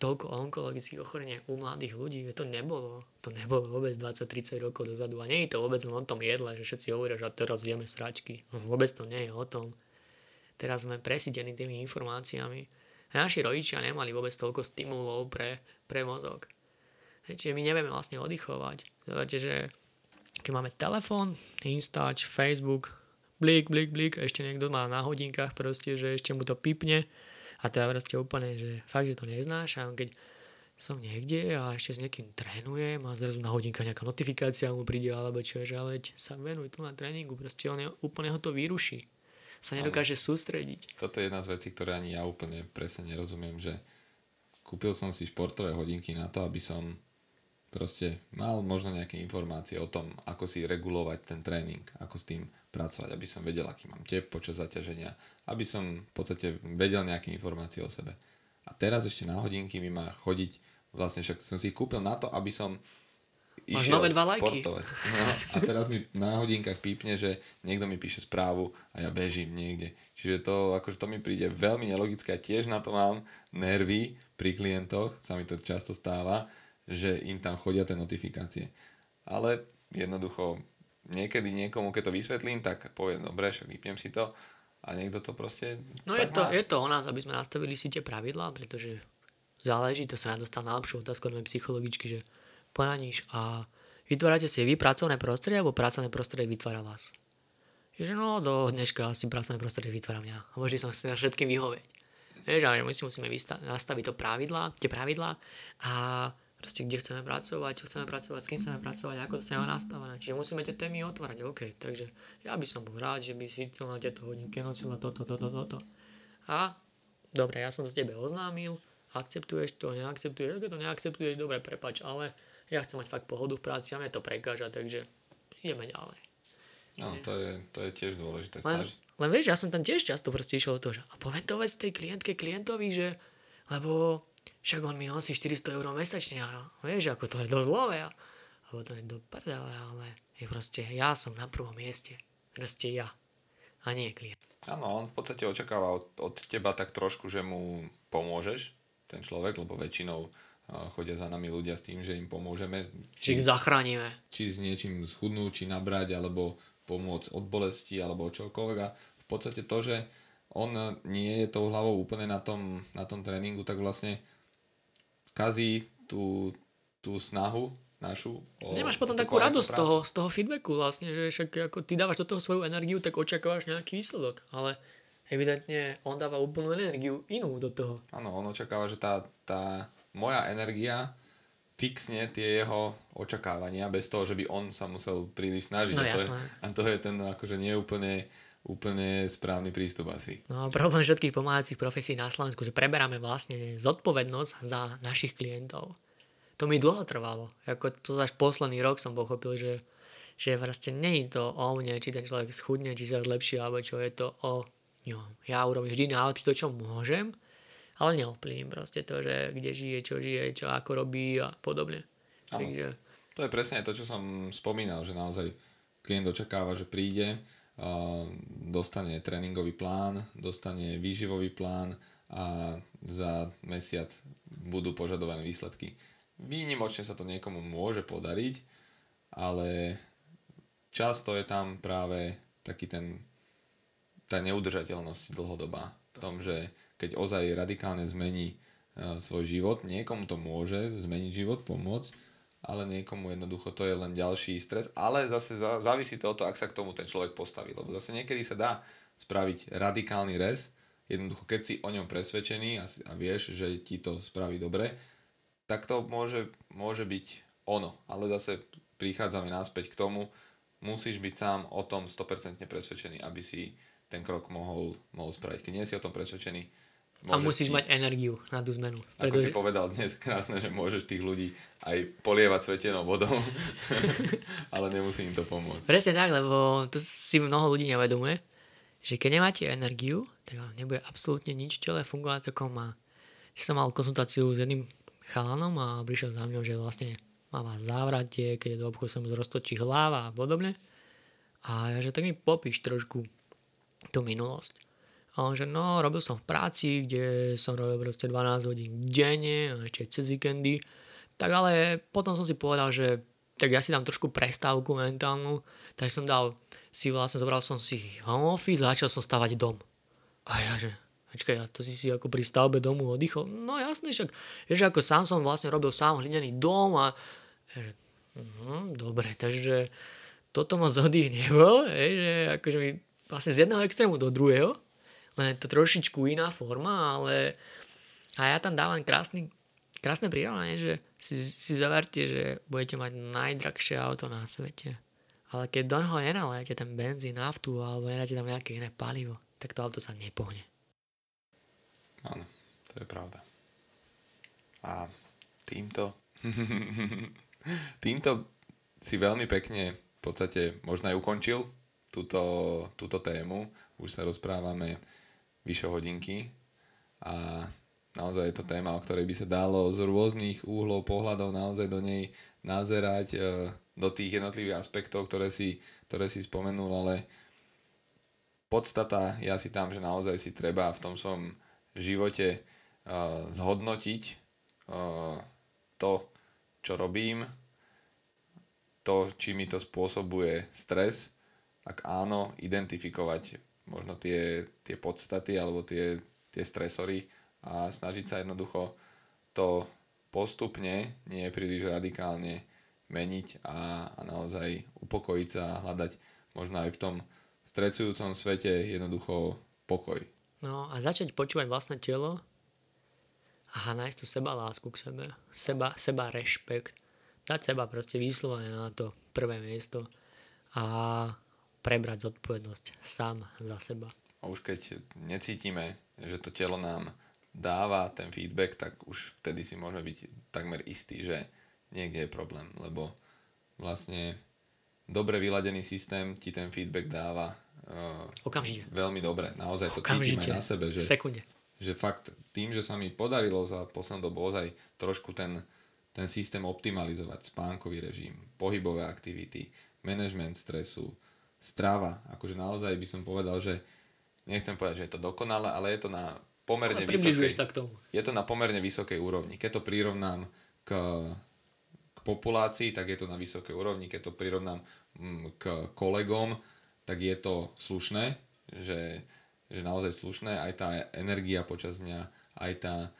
toľko onkologických ochorení u mladých ľudí, to nebolo. To nebolo vôbec 20-30 rokov dozadu. A nie je to vôbec len o tom jedle, že všetci hovoria, že teraz jeme sračky. No, vôbec to nie je o tom. Teraz sme presídení tými informáciami. A naši rodičia nemali vôbec toľko stimulov pre, pre mozog. Čiže my nevieme vlastne oddychovať. Zoberte, že keď máme telefón, Instač, Facebook, blik, blik, blik a ešte niekto má na hodinkách proste, že ešte mu to pipne a je proste úplne, že fakt, že to neznášam, keď som niekde a ešte s niekým trénujem a zrazu na hodinka nejaká notifikácia mu príde alebo čo, že ale sa venuj tu na tréningu, proste on je, úplne ho to vyruší. Sa nedokáže ale sústrediť.
Toto je jedna z vecí, ktoré ani ja úplne presne nerozumiem, že kúpil som si športové hodinky na to, aby som proste mal možno nejaké informácie o tom, ako si regulovať ten tréning, ako s tým pracovať, aby som vedel, aký mám tep počas zaťaženia, aby som v podstate vedel nejaké informácie o sebe. A teraz ešte na hodinky mi má chodiť, vlastne však som si ich kúpil na to, aby som
išiel nové dva lajky.
No, a teraz mi na hodinkách pípne, že niekto mi píše správu a ja bežím niekde. Čiže to, akože to mi príde veľmi nelogické tiež na to mám nervy pri klientoch, sa mi to často stáva, že im tam chodia tie notifikácie. Ale jednoducho niekedy niekomu, keď to vysvetlím, tak povie, dobre, však vypnem si to a niekto to proste...
No je to, je to o nás, aby sme nastavili si tie pravidlá, pretože záleží, to sa ja dostal na lepšiu otázku od psychologičky, že ponaníš a vytvárate si vy pracovné prostredie, alebo pracovné prostredie vytvára vás. Že no, do dneška asi pracovné prostredie vytvára mňa. A možno som si na všetkým vyhovieť. Vieš, ale my si musíme nastaviť to pravidlá, tie pravidlá a proste kde chceme pracovať, čo chceme pracovať, s kým chceme pracovať, ako to sa má nastavené. Čiže musíme tie témy otvárať, OK. Takže ja by som bol rád, že by si to na tieto hodinky nosila toto, toto, toto. A dobre, ja som s tebe oznámil, akceptuješ to, neakceptuješ, keď to neakceptuješ, dobre, prepač, ale ja chcem mať fakt pohodu v práci a mne to prekáža, takže ideme ďalej.
No, to je, to je tiež dôležité.
Len, len vieš, ja som tam tiež často proste išiel do toho, že a poviem to vec tej klientke, klientovi, že lebo však on mi nosí 400 eur mesačne a vieš, ako to je dosť zlové. A, alebo to je do prdele, ale je proste, ja som na prvom mieste. Proste ja. A nie klient.
Áno, on v podstate očakáva od, od teba tak trošku, že mu pomôžeš, ten človek, lebo väčšinou chodia za nami ľudia s tým, že im pomôžeme.
Či ich zachránime.
Či s niečím schudnúť, či nabrať, alebo pomôcť od bolesti, alebo čokoľvek. A v podstate to, že on nie je tou hlavou úplne na tom, na tom tréningu, tak vlastne kazí tú, tú snahu našu.
O, Nemáš potom takú radosť toho, z toho feedbacku vlastne, že však ako ty dávaš do toho svoju energiu, tak očakávaš nejaký výsledok, ale evidentne on dáva úplnú energiu inú do toho.
Áno, on očakáva, že tá, tá moja energia fixne tie jeho očakávania bez toho, že by on sa musel príliš snažiť.
No,
a, to je, a to je ten akože neúplne úplne správny prístup asi.
No problém všetkých pomáhacích profesí na Slovensku, že preberáme vlastne zodpovednosť za našich klientov. To mi dlho trvalo. Ako to až posledný rok som pochopil, že, že vlastne nie je to o mne, či ten človek schudne, či sa zlepší, alebo čo je to o ňom. Ja urobím vždy najlepšie to, čo môžem, ale neovplyvním proste to, že kde žije, čo žije, čo ako robí a podobne. Takže...
To je presne to, čo som spomínal, že naozaj klient očakáva, že príde, dostane tréningový plán, dostane výživový plán a za mesiac budú požadované výsledky. Výnimočne sa to niekomu môže podariť, ale často je tam práve taký ten, tá neudržateľnosť dlhodobá v tom, že keď ozaj radikálne zmení svoj život, niekomu to môže zmeniť život, pomôcť, ale niekomu jednoducho to je len ďalší stres, ale zase závisí to od toho, ak sa k tomu ten človek postaví, lebo zase niekedy sa dá spraviť radikálny res, jednoducho keď si o ňom presvedčený a, a vieš, že ti to spraví dobre, tak to môže, môže byť ono, ale zase prichádzame náspäť k tomu, musíš byť sám o tom 100% presvedčený, aby si ten krok mohol, mohol spraviť. Keď nie si o tom presvedčený,
a musíš ti... mať energiu na tú zmenu.
Ako pretože... si povedal dnes krásne, že môžeš tých ľudí aj polievať svetenou vodou, ale nemusí im to pomôcť.
Presne tak, lebo to si mnoho ľudí nevedomuje, že keď nemáte energiu, tak vám nebude absolútne nič v tele fungovať ako má. Som mal konzultáciu s jedným chalanom a prišiel za mňou, že vlastne má vás závratie, keď je do obchodu sa mu roztočí hlava a podobne. A ja, že tak mi popíš trošku tú minulosť. A on že no, robil som v práci, kde som robil proste 12 hodín denne a ešte cez víkendy. Tak ale potom som si povedal, že tak ja si dám trošku prestávku mentálnu, tak som dal si vlastne, zobral som si home office a začal som stavať dom. A ja že, počkaj, ja to si si ako pri stavbe domu oddychol. No jasne, však, že ako sám som vlastne robil sám hlinený dom a že, uh, dobre, takže toto ma zodých nebol, že akože mi vlastne z jedného extrému do druhého len je to trošičku iná forma, ale a ja tam dávam krásny, krásne prirovnanie, že si, si zaverte, že budete mať najdrahšie auto na svete. Ale keď do neho nenalejete ten benzín, naftu alebo nedáte tam nejaké iné palivo, tak to auto sa nepohne.
Áno, to je pravda. A týmto týmto si veľmi pekne v podstate možno aj ukončil túto, túto tému. Už sa rozprávame vyše hodinky. A naozaj je to téma, o ktorej by sa dalo z rôznych úhlov pohľadov naozaj do nej nazerať e, do tých jednotlivých aspektov, ktoré si, ktoré si spomenul, ale podstata je asi tam, že naozaj si treba v tom svojom živote uh, zhodnotiť uh, to, čo robím, to, či mi to spôsobuje stres, ak áno, identifikovať možno tie, tie podstaty alebo tie, tie stresory a snažiť sa jednoducho to postupne, nie príliš radikálne meniť a, a naozaj upokojiť sa a hľadať možno aj v tom stresujúcom svete jednoducho pokoj.
No a začať počúvať vlastné telo a nájsť tú seba lásku k sebe, seba, seba rešpekt, dať seba proste vyslovene na to prvé miesto. A prebrať zodpovednosť sám za seba.
A už keď necítime, že to telo nám dáva ten feedback, tak už vtedy si môžeme byť takmer istý, že niekde je problém, lebo vlastne dobre vyladený systém ti ten feedback dáva
uh, Okamžite.
veľmi dobre. Naozaj to Okamžite. cítime na sebe, že,
Sekunde.
že fakt tým, že sa mi podarilo za poslednú dobu ozaj trošku ten, ten systém optimalizovať, spánkový režim, pohybové aktivity, management stresu, strava. Akože naozaj by som povedal, že nechcem povedať, že je to dokonalé, ale je to na pomerne vysokej,
sa k tomu.
Je to na pomerne vysokej úrovni. Keď to prirovnám k, k populácii, tak je to na vysokej úrovni. Keď to prirovnám mm, k kolegom, tak je to slušné, že, že naozaj slušné. Aj tá energia počas dňa, aj tá e,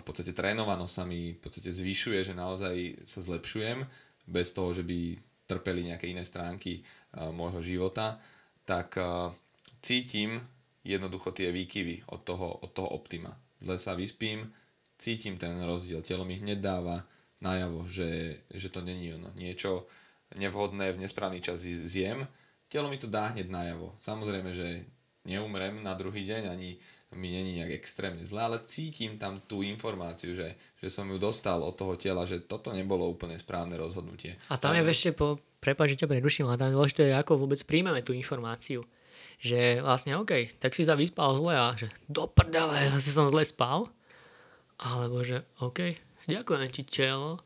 v podstate trénovanosť sa mi v podstate zvyšuje, že naozaj sa zlepšujem bez toho, že by trpeli nejaké iné stránky uh, môjho života, tak uh, cítim jednoducho tie výkyvy od toho, od toho optima. Zle sa vyspím, cítim ten rozdiel. Telo mi hneď dáva najavo, že, že to není ono. Niečo nevhodné v nesprávny čas zjem, telo mi to dá hneď najavo. Samozrejme, že neumrem na druhý deň, ani mi není nejak extrémne zle, ale cítim tam tú informáciu, že, že som ju dostal od toho tela, že toto nebolo úplne správne rozhodnutie.
A tam ale... je ešte po, prepáč, že ťa preduším, ale tam je dôležité, ako vôbec príjmeme tú informáciu. Že vlastne, OK, tak si sa vyspal zle a že do prdele, zase som zle spal. Alebo že, OK, ďakujem ti telo,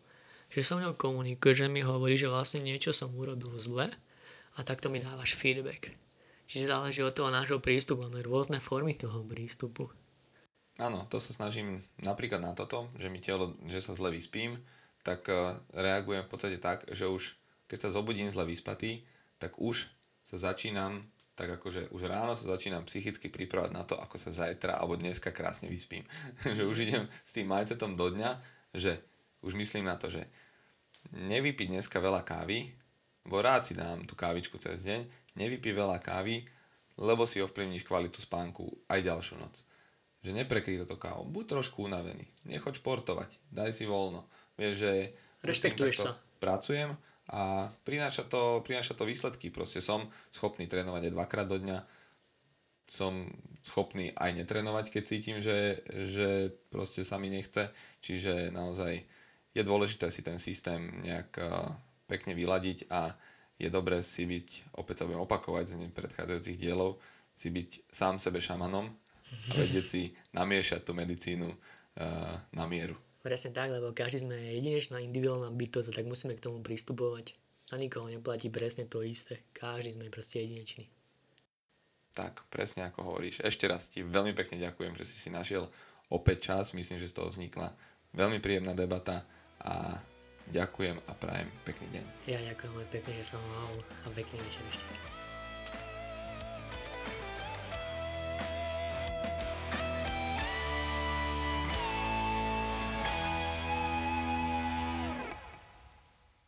že so mnou komunikuje, že mi hovorí, že vlastne niečo som urobil zle a takto mi dávaš feedback. Čiže záleží od toho nášho prístupu. Máme rôzne formy toho prístupu.
Áno, to sa snažím napríklad na toto, že mi telo, že sa zle vyspím, tak uh, reagujem v podstate tak, že už keď sa zobudím zle vyspatý, tak už sa začínam, tak akože už ráno sa začínam psychicky pripravať na to, ako sa zajtra alebo dneska krásne vyspím. že už idem s tým mindsetom do dňa, že už myslím na to, že nevypiť dneska veľa kávy, bo rád si dám tú kávičku cez deň, nevypí veľa kávy, lebo si ovplyvníš kvalitu spánku aj ďalšiu noc. Že neprekryj toto kávo. Buď trošku unavený. Nechoď športovať. Daj si voľno. Vieš, že
Rešpektuješ sa.
Pracujem a prináša to, prináša to výsledky. Proste som schopný trénovať aj dvakrát do dňa. Som schopný aj netrénovať, keď cítim, že, že proste sa mi nechce. Čiže naozaj je dôležité si ten systém nejak eh, pekne vyladiť a je dobré si byť, opäť sa budem opakovať z predchádzajúcich dielov, si byť sám sebe šamanom a vedieť si namiešať tú medicínu uh, na mieru.
Presne tak, lebo každý sme jedinečná individuálna bytosť a tak musíme k tomu pristupovať. Na nikoho neplatí presne to isté. Každý sme proste jedinečný.
Tak, presne ako hovoríš. Ešte raz ti veľmi pekne ďakujem, že si si našiel opäť čas. Myslím, že z toho vznikla veľmi príjemná debata a Ďakujem a prajem pekný deň.
Ja ďakujem veľmi pekne, že som mohol a pekný večer ešte.